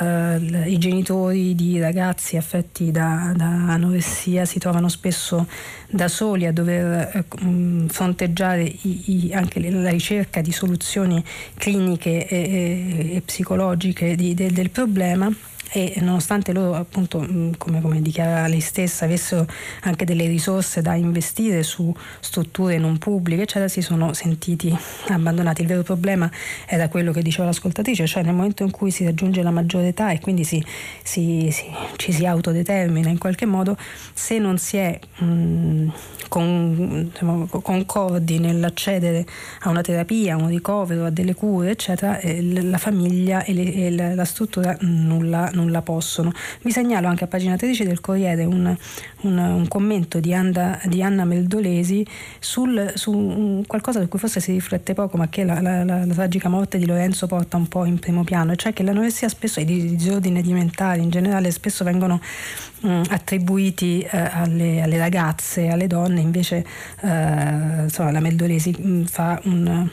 Uh, i genitori di ragazzi affetti da, da, anoressia si trovano spesso da soli a dover uh, fronteggiare i, i, anche la ricerca di soluzioni cliniche e, e, e psicologiche di, de, del problema e nonostante loro appunto come, come, dichiara lei stessa avessero anche delle risorse da investire su strutture non pubbliche eccetera si sono sentiti abbandonati. Il vero problema era quello che diceva l'ascoltatrice cioè nel momento in cui si raggiunge la maggiore età e quindi si, si, si, ci si autodetermina in qualche modo se non si è mh, con, diciamo, concordi nell'accedere a una terapia, a un ricovero, a delle cure, eccetera, eh, la famiglia e, le, e la struttura nulla, nulla, possono. Vi segnalo anche a pagina 13 del Corriere un, un, un commento di, Anda, di, Anna Meldolesi sul, su qualcosa su cui forse si riflette poco, ma che la, la, la, la, tragica morte di Lorenzo porta un po' in primo piano, cioè che l'anoressia spesso e i disordini alimentari in generale spesso vengono mh, attribuiti eh, alle, alle, ragazze, alle donne, invece eh, insomma, la Meldolesi mh, fa un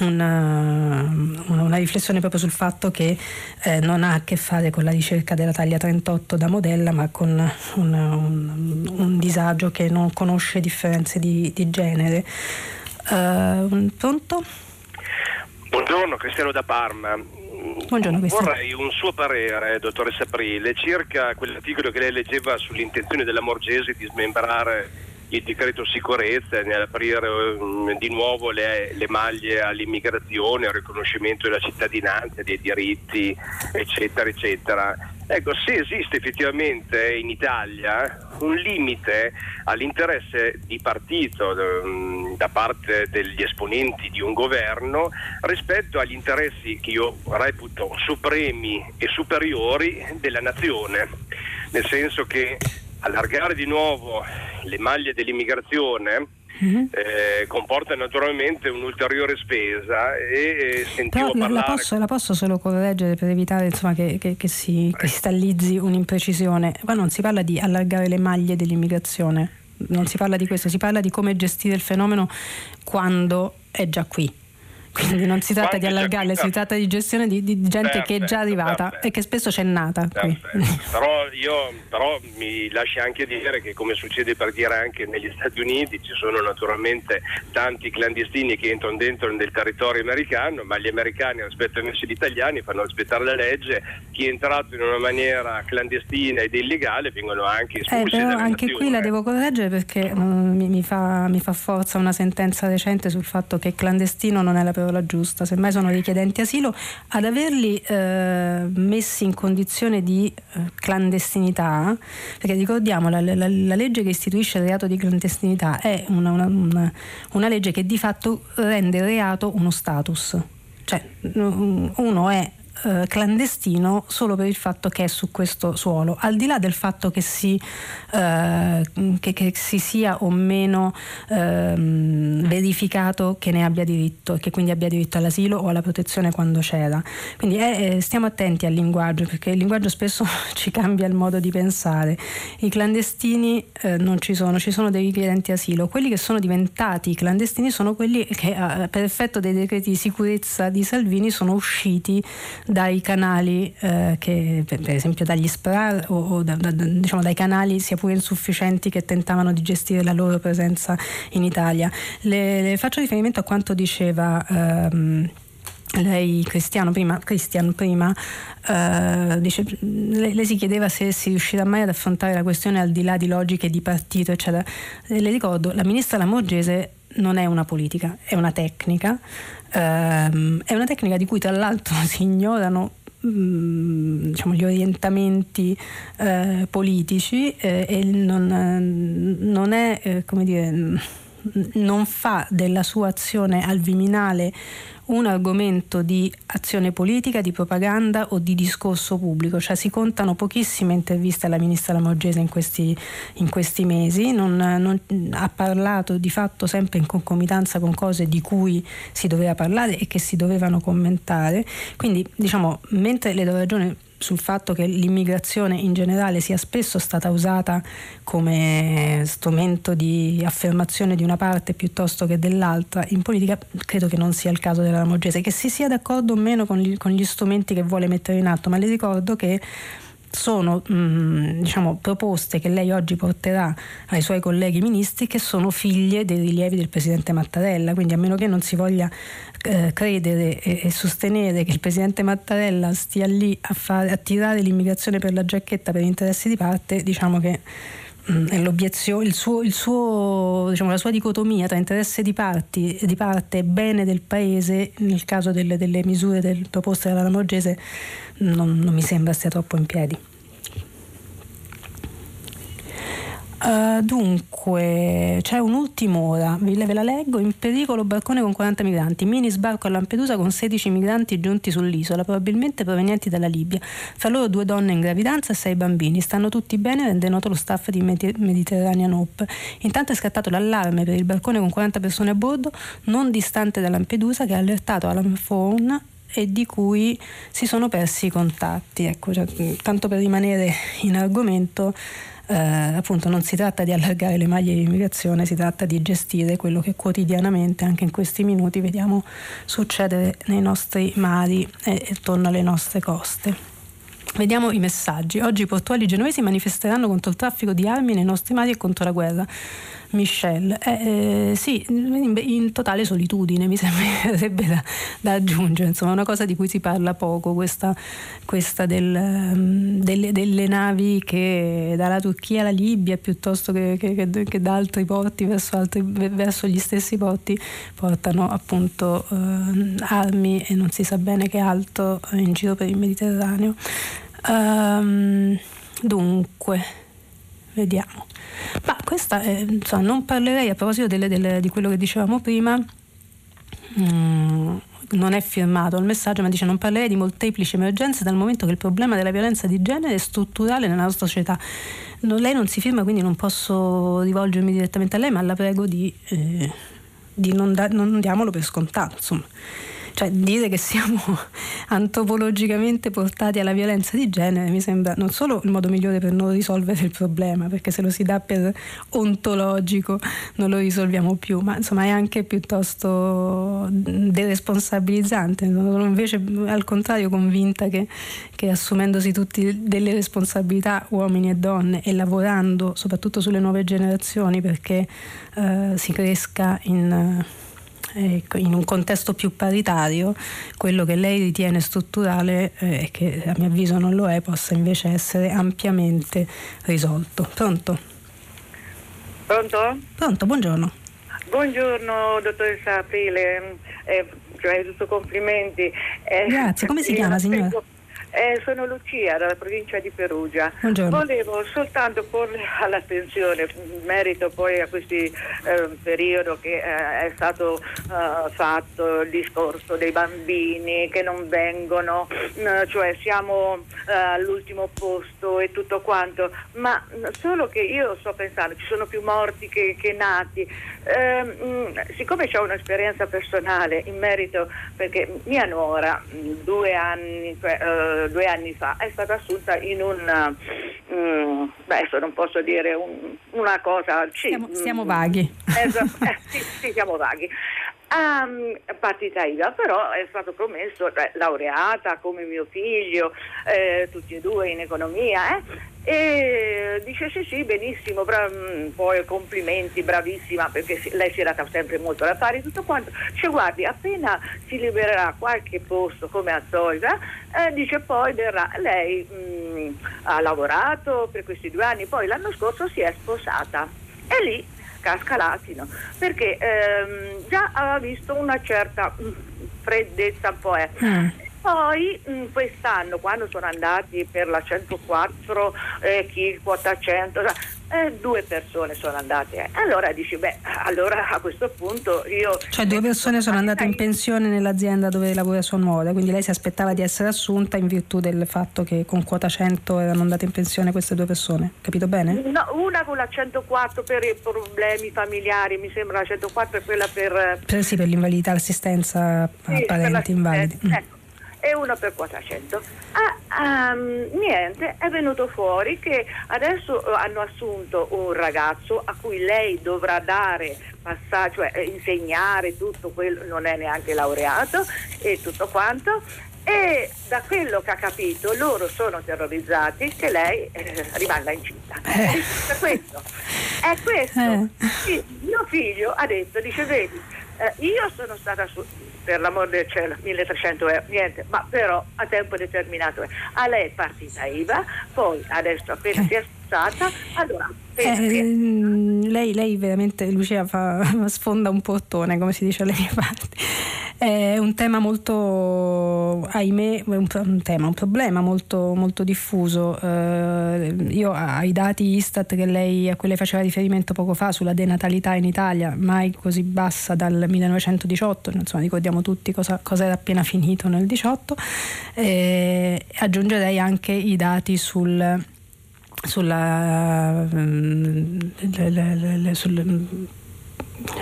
una, una, riflessione proprio sul fatto che eh, non ha a che fare con la ricerca della taglia 38 da modella, ma con un, un, un disagio che non conosce differenze di, di genere. Uh, pronto? Buongiorno, Cristiano da Parma. Buongiorno, Vorrei un suo parere, dottoressa Aprile, circa quell'articolo che lei leggeva sull'intenzione della Morgese di smembrare il decreto sicurezza nell'aprire um, di nuovo le, le, maglie all'immigrazione, al riconoscimento della cittadinanza, dei diritti, eccetera, eccetera. Ecco, se esiste effettivamente in Italia un limite all'interesse di partito um, da parte degli esponenti di un governo rispetto agli interessi che io reputo supremi e superiori della nazione, nel senso che allargare di nuovo le maglie dell'immigrazione Mm-hmm. Eh, comporta naturalmente un'ulteriore spesa e sentivo Però parlare... La posso, la posso solo correggere per evitare insomma, che, che, che, si cristallizzi un'imprecisione. Qua non si parla di allargare le maglie dell'immigrazione, non si parla di questo, si parla di come gestire il fenomeno quando è già qui. Quindi non si tratta di allargarle, si tratta di gestione di, di gente perfetto, che è già arrivata perfetto. e che spesso c'è nata qui. Però io però mi lasci anche dire che come succede per dire anche negli Stati Uniti ci sono naturalmente tanti clandestini che entrano dentro nel territorio americano, ma gli americani rispetto ai nostri italiani fanno rispettare la legge, chi è entrato in una maniera clandestina ed illegale vengono anche espulsi. Eh, però anche qui la devo correggere perché um, mi, mi, fa, mi fa forza una sentenza recente sul fatto che clandestino non è la parola giusta, semmai sono richiedenti asilo, ad averli eh, messi in condizione di eh, clandestinità, perché ricordiamo la, la, la, legge che istituisce il reato di clandestinità è una, una, una, una legge che di fatto rende reato uno status, cioè uno è eh, clandestino solo per il fatto che è su questo suolo, al di là del fatto che si, eh, che, che si sia o meno ehm, verificato che ne abbia diritto e che quindi abbia diritto all'asilo o alla protezione quando c'era. Quindi eh, stiamo attenti al linguaggio perché il linguaggio spesso ci cambia il modo di pensare. I clandestini eh, non ci sono, ci sono dei richiedenti asilo. Quelli che sono diventati clandestini sono quelli che eh, per effetto dei decreti di sicurezza di Salvini sono usciti dai canali eh, che per esempio dagli SPRAR o, o da, da, diciamo dai canali sia pure insufficienti che tentavano di gestire la loro presenza in Italia. Le, le faccio riferimento a quanto diceva ehm, lei Cristiano prima, Christian prima uh, dice, lei, lei, si chiedeva se si riuscirà mai ad affrontare la questione al di là di logiche di partito eccetera le ricordo la ministra Lamorgese non è una politica è una tecnica uh, è una tecnica di cui tra l'altro si ignorano mm, diciamo, gli orientamenti eh, politici eh, e non, non è eh, come dire non fa della sua azione al Viminale un argomento di azione politica, di propaganda o di discorso pubblico, cioè si contano pochissime interviste alla ministra Lamorgese in questi, in questi mesi, non, non, ha parlato di fatto sempre in concomitanza con cose di cui si doveva parlare e che si dovevano commentare, quindi diciamo mentre le do ragione sul fatto che l'immigrazione in generale sia spesso stata usata come strumento di affermazione di una parte piuttosto che dell'altra, in politica credo che non sia il caso della Lamorgese, che si sia d'accordo o meno con gli, con gli strumenti che vuole mettere in atto, ma le ricordo che sono mh, mm, diciamo, proposte che lei oggi porterà ai suoi colleghi ministri che sono figlie dei rilievi del Presidente Mattarella, quindi a meno che non si voglia eh, credere e, e, sostenere che il Presidente Mattarella stia lì a, fare, a tirare l'immigrazione per la giacchetta per interessi di parte, diciamo che il suo, il suo, diciamo, la sua dicotomia tra interesse di, parti, di, parte e bene del paese, nel caso delle, delle misure del, proposte dalla Lamorgese, non, non mi sembra stia troppo in piedi. Uh, dunque, c'è un'ultima ora, ve la leggo, in pericolo barcone con 40 migranti, mini sbarco a Lampedusa con 16 migranti giunti sull'isola, probabilmente provenienti dalla Libia, fra loro due donne in gravidanza e sei bambini, stanno tutti bene, rende noto lo staff di Mediterranean Hope. Intanto è scattato l'allarme per il barcone con 40 persone a bordo, non distante da Lampedusa, che ha allertato Alan Phone e di cui si sono persi i contatti. Ecco, cioè, tanto per rimanere in argomento, eh, appunto non si tratta di allargare le maglie di immigrazione, si tratta di gestire quello che quotidianamente, anche in questi minuti, vediamo succedere nei nostri mari e attorno alle nostre coste. Vediamo i messaggi. Oggi i portuali genovesi manifesteranno contro il traffico di armi nei nostri mari e contro la guerra. Michelle, eh, eh, sì, in, in, totale solitudine mi sembrerebbe da, da, aggiungere, insomma, una cosa di cui si parla poco, questa, questa del, um, delle, delle, navi che dalla Turchia alla Libia piuttosto che, che, che, che da altri porti verso, altri, verso, gli stessi porti portano appunto uh, armi e non si sa bene che altro in giro per il Mediterraneo. Um, dunque, vediamo. Ma questa, è, insomma, non parlerei a proposito delle, delle, di quello che dicevamo prima. Mm, non è firmato il messaggio, ma dice non parlerei di molteplici emergenze dal momento che il problema della violenza di genere è strutturale nella nostra società. Non, lei non si firma, quindi non posso rivolgermi direttamente a lei, ma la prego di, eh, di non, da, non diamolo per scontato. Insomma cioè dire che siamo antropologicamente portati alla violenza di genere mi sembra non solo il modo migliore per non risolvere il problema, perché se lo si dà per ontologico non lo risolviamo più, ma insomma è anche piuttosto deresponsabilizzante. Sono invece al contrario convinta che, che assumendosi tutti delle responsabilità uomini e donne e lavorando soprattutto sulle nuove generazioni perché eh, si cresca in in un contesto più paritario quello che lei ritiene strutturale e eh, che a mio avviso non lo è possa invece essere ampiamente risolto. Pronto? Pronto? Pronto, buongiorno. Buongiorno dottoressa Aprile, eh, di tutto complimenti. Eh, Grazie, come si chiama signora? Eh, sono Lucia dalla provincia di Perugia. Buongiorno. Volevo soltanto porre all'attenzione, in merito poi a questo eh, periodo che eh, è stato eh, fatto il discorso dei bambini che non vengono, eh, cioè siamo eh, all'ultimo posto e tutto quanto, ma solo che io sto pensando, ci sono più morti che, che nati. Ehm, siccome ho un'esperienza personale in merito, perché mia nuora due anni, due anni fa è stata assunta in un, um, beh, adesso non posso dire un, una cosa. Sì, siamo, siamo vaghi. Esatto, eh, sì, sì, siamo vaghi. Um, partita IVA, però è stato promesso, cioè, laureata come mio figlio, eh, tutti e due in economia, eh, e dice sì sì benissimo bra- mm, poi complimenti bravissima perché lei si era sempre molto da fare tutto quanto. Cioè guardi appena si libererà qualche posto come a Zoiva eh, dice poi verrà lei mh, mm, ha lavorato per questi due anni poi l'anno scorso si è sposata e lì casca l'asino perché ehm, già aveva visto una certa mh, mm, freddezza un po' è. Mm poi mh, mm, quest'anno, quando sono andati per la 104, eh, chi quota 100, eh, due persone sono andate. Allora dici, beh, allora a questo punto io... Cioè due persone sono andate in pensione nell'azienda dove lavora sua nuova, quindi lei si aspettava di essere assunta in virtù del fatto che con quota 100 erano andate in pensione queste due persone, capito bene? No, una con la 104 per i problemi familiari, mi sembra la 104 è quella per... per sì, per l'invalidità, l'assistenza sì, a parenti invalidi. Ecco e uno per 400. Ah, um, niente, è venuto fuori che adesso eh, hanno assunto un ragazzo a cui lei dovrà dare passaggio, cioè eh, insegnare tutto quello, non è neanche laureato e tutto quanto. E da quello che ha capito loro sono terrorizzati che lei eh, rimanga incinta. Eh. È questo. È questo. Eh. Sì, mio figlio ha detto, dice vedi, eh, io sono stata su, per l'amor del cielo 1300 euro, niente, ma però a tempo determinato. A lei è partita IVA, poi adesso appena si è sposata, allora eh, lei, lei, veramente, Lucia, fa, sfonda un portone, come si dice alle mie parti. È un tema molto, ahimè, un, un, tema, un problema molto, molto diffuso. Eh, io ai dati Istat che lei, a cui lei faceva riferimento poco fa sulla denatalità in Italia, mai così bassa dal 1918, insomma ricordiamo tutti cosa, cosa era appena finito nel 18, eh, aggiungerei anche i dati sul sulla, le, le, le, sul,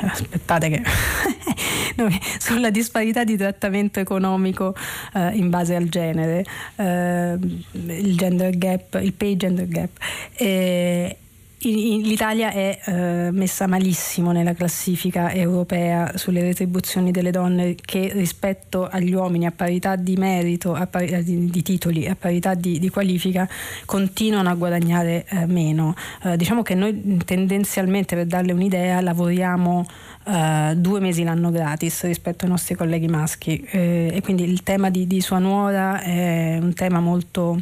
aspettate che sulla disparità di trattamento economico eh, in base al genere eh, il gender gap il pay gender gap. E, L'Italia è eh, messa malissimo nella classifica europea sulle retribuzioni delle donne che rispetto agli uomini a parità di merito, a parità di, di titoli, a parità di, di, qualifica continuano a guadagnare eh, meno. Eh, diciamo che noi tendenzialmente per darle un'idea lavoriamo eh, due mesi l'anno gratis rispetto ai nostri colleghi maschi eh, e quindi il tema di, di sua nuora è un tema molto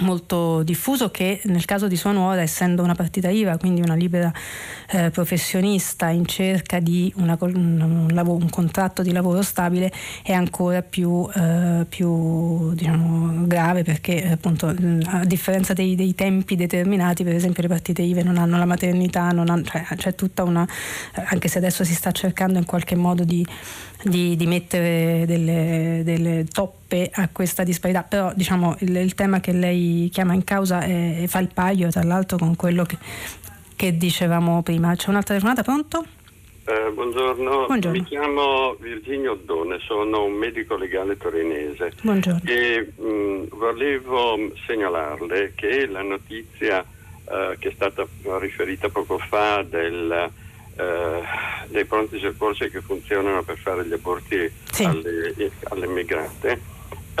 molto diffuso che nel caso di sua nuora essendo una partita IVA quindi una libera eh, professionista in cerca di una, un, lavoro, un, contratto di lavoro stabile è ancora più, eh, più diciamo, grave perché appunto a differenza dei, dei, tempi determinati per esempio le partite IVA non hanno la maternità hanno, cioè, c'è tutta una anche se adesso si sta cercando in qualche modo di di, di mettere delle, delle, toppe a questa disparità, però diciamo il, il tema che lei chiama in causa è, fa il paio tra l'altro con quello che, che dicevamo prima. C'è un'altra telefonata, pronto? Eh, buongiorno. buongiorno. mi chiamo Virginio Oddone, sono un medico legale torinese buongiorno. e mh, volevo segnalarle che la notizia eh, che è stata riferita poco fa del eh, dei pronti soccorsi che funzionano per fare gli aborti sì. alle, alle, immigrate,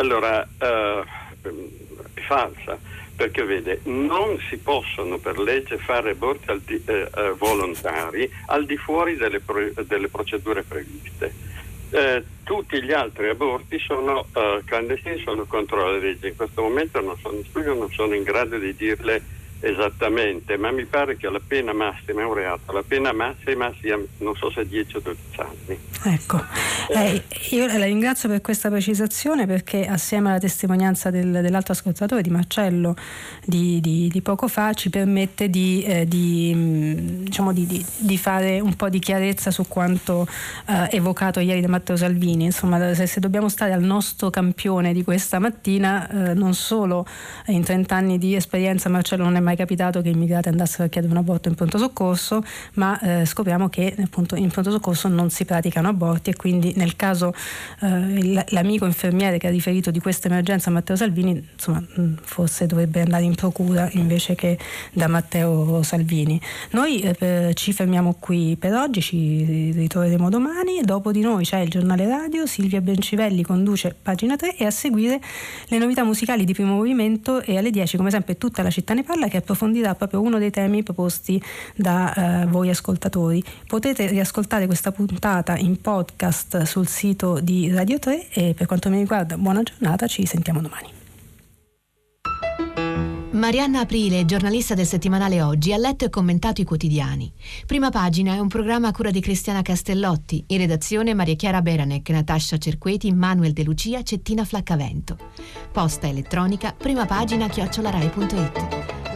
allora eh, è falsa, perché vede, non si possono per legge fare aborti al di, eh, eh volontari al di fuori delle, pro, delle procedure previste. Eh, tutti gli altri aborti sono uh, clandestini, sono contro la legge. In questo momento non sono in studio, non sono in grado di dirle esattamente, ma mi pare che la pena massima è un reato, la pena massima sia non so se 10 o 12 anni. Ecco, eh, io la ringrazio per questa precisazione perché assieme alla testimonianza del, dell'altro ascoltatore di Marcello di, di, di poco fa ci permette di, eh, mm, diciamo di, fare un po' di chiarezza su quanto eh, evocato ieri da Matteo Salvini, insomma se, se, dobbiamo stare al nostro campione di questa mattina, eh, non solo in 30 anni di esperienza Marcello non è mai mai capitato che i immigrati andassero a chiedere un aborto in pronto soccorso, ma eh, scopriamo che appunto, in pronto soccorso non si praticano aborti e quindi nel caso eh, l'amico infermiere che ha riferito di questa emergenza a Matteo Salvini, insomma, mm, forse dovrebbe andare in procura invece che da Matteo Salvini. Noi eh, ci fermiamo qui per oggi, ci ritroveremo domani, dopo di noi c'è il giornale radio, Silvia Bencivelli conduce pagina 3 e a seguire le novità musicali di primo movimento e alle 10 come sempre tutta la città ne parla che approfondirà proprio uno dei temi proposti da eh, voi ascoltatori. Potete riascoltare questa puntata in podcast sul sito di Radio 3 e per quanto mi riguarda buona giornata, ci sentiamo domani. Marianna Aprile, giornalista del settimanale Oggi, ha letto e commentato i quotidiani. Prima pagina è un programma a cura di Cristiana Castellotti, in redazione Maria Chiara Beranec, Natascia Cerqueti, Manuel De Lucia, Cettina Flaccavento. Posta elettronica, prima pagina chiocciolarai.it.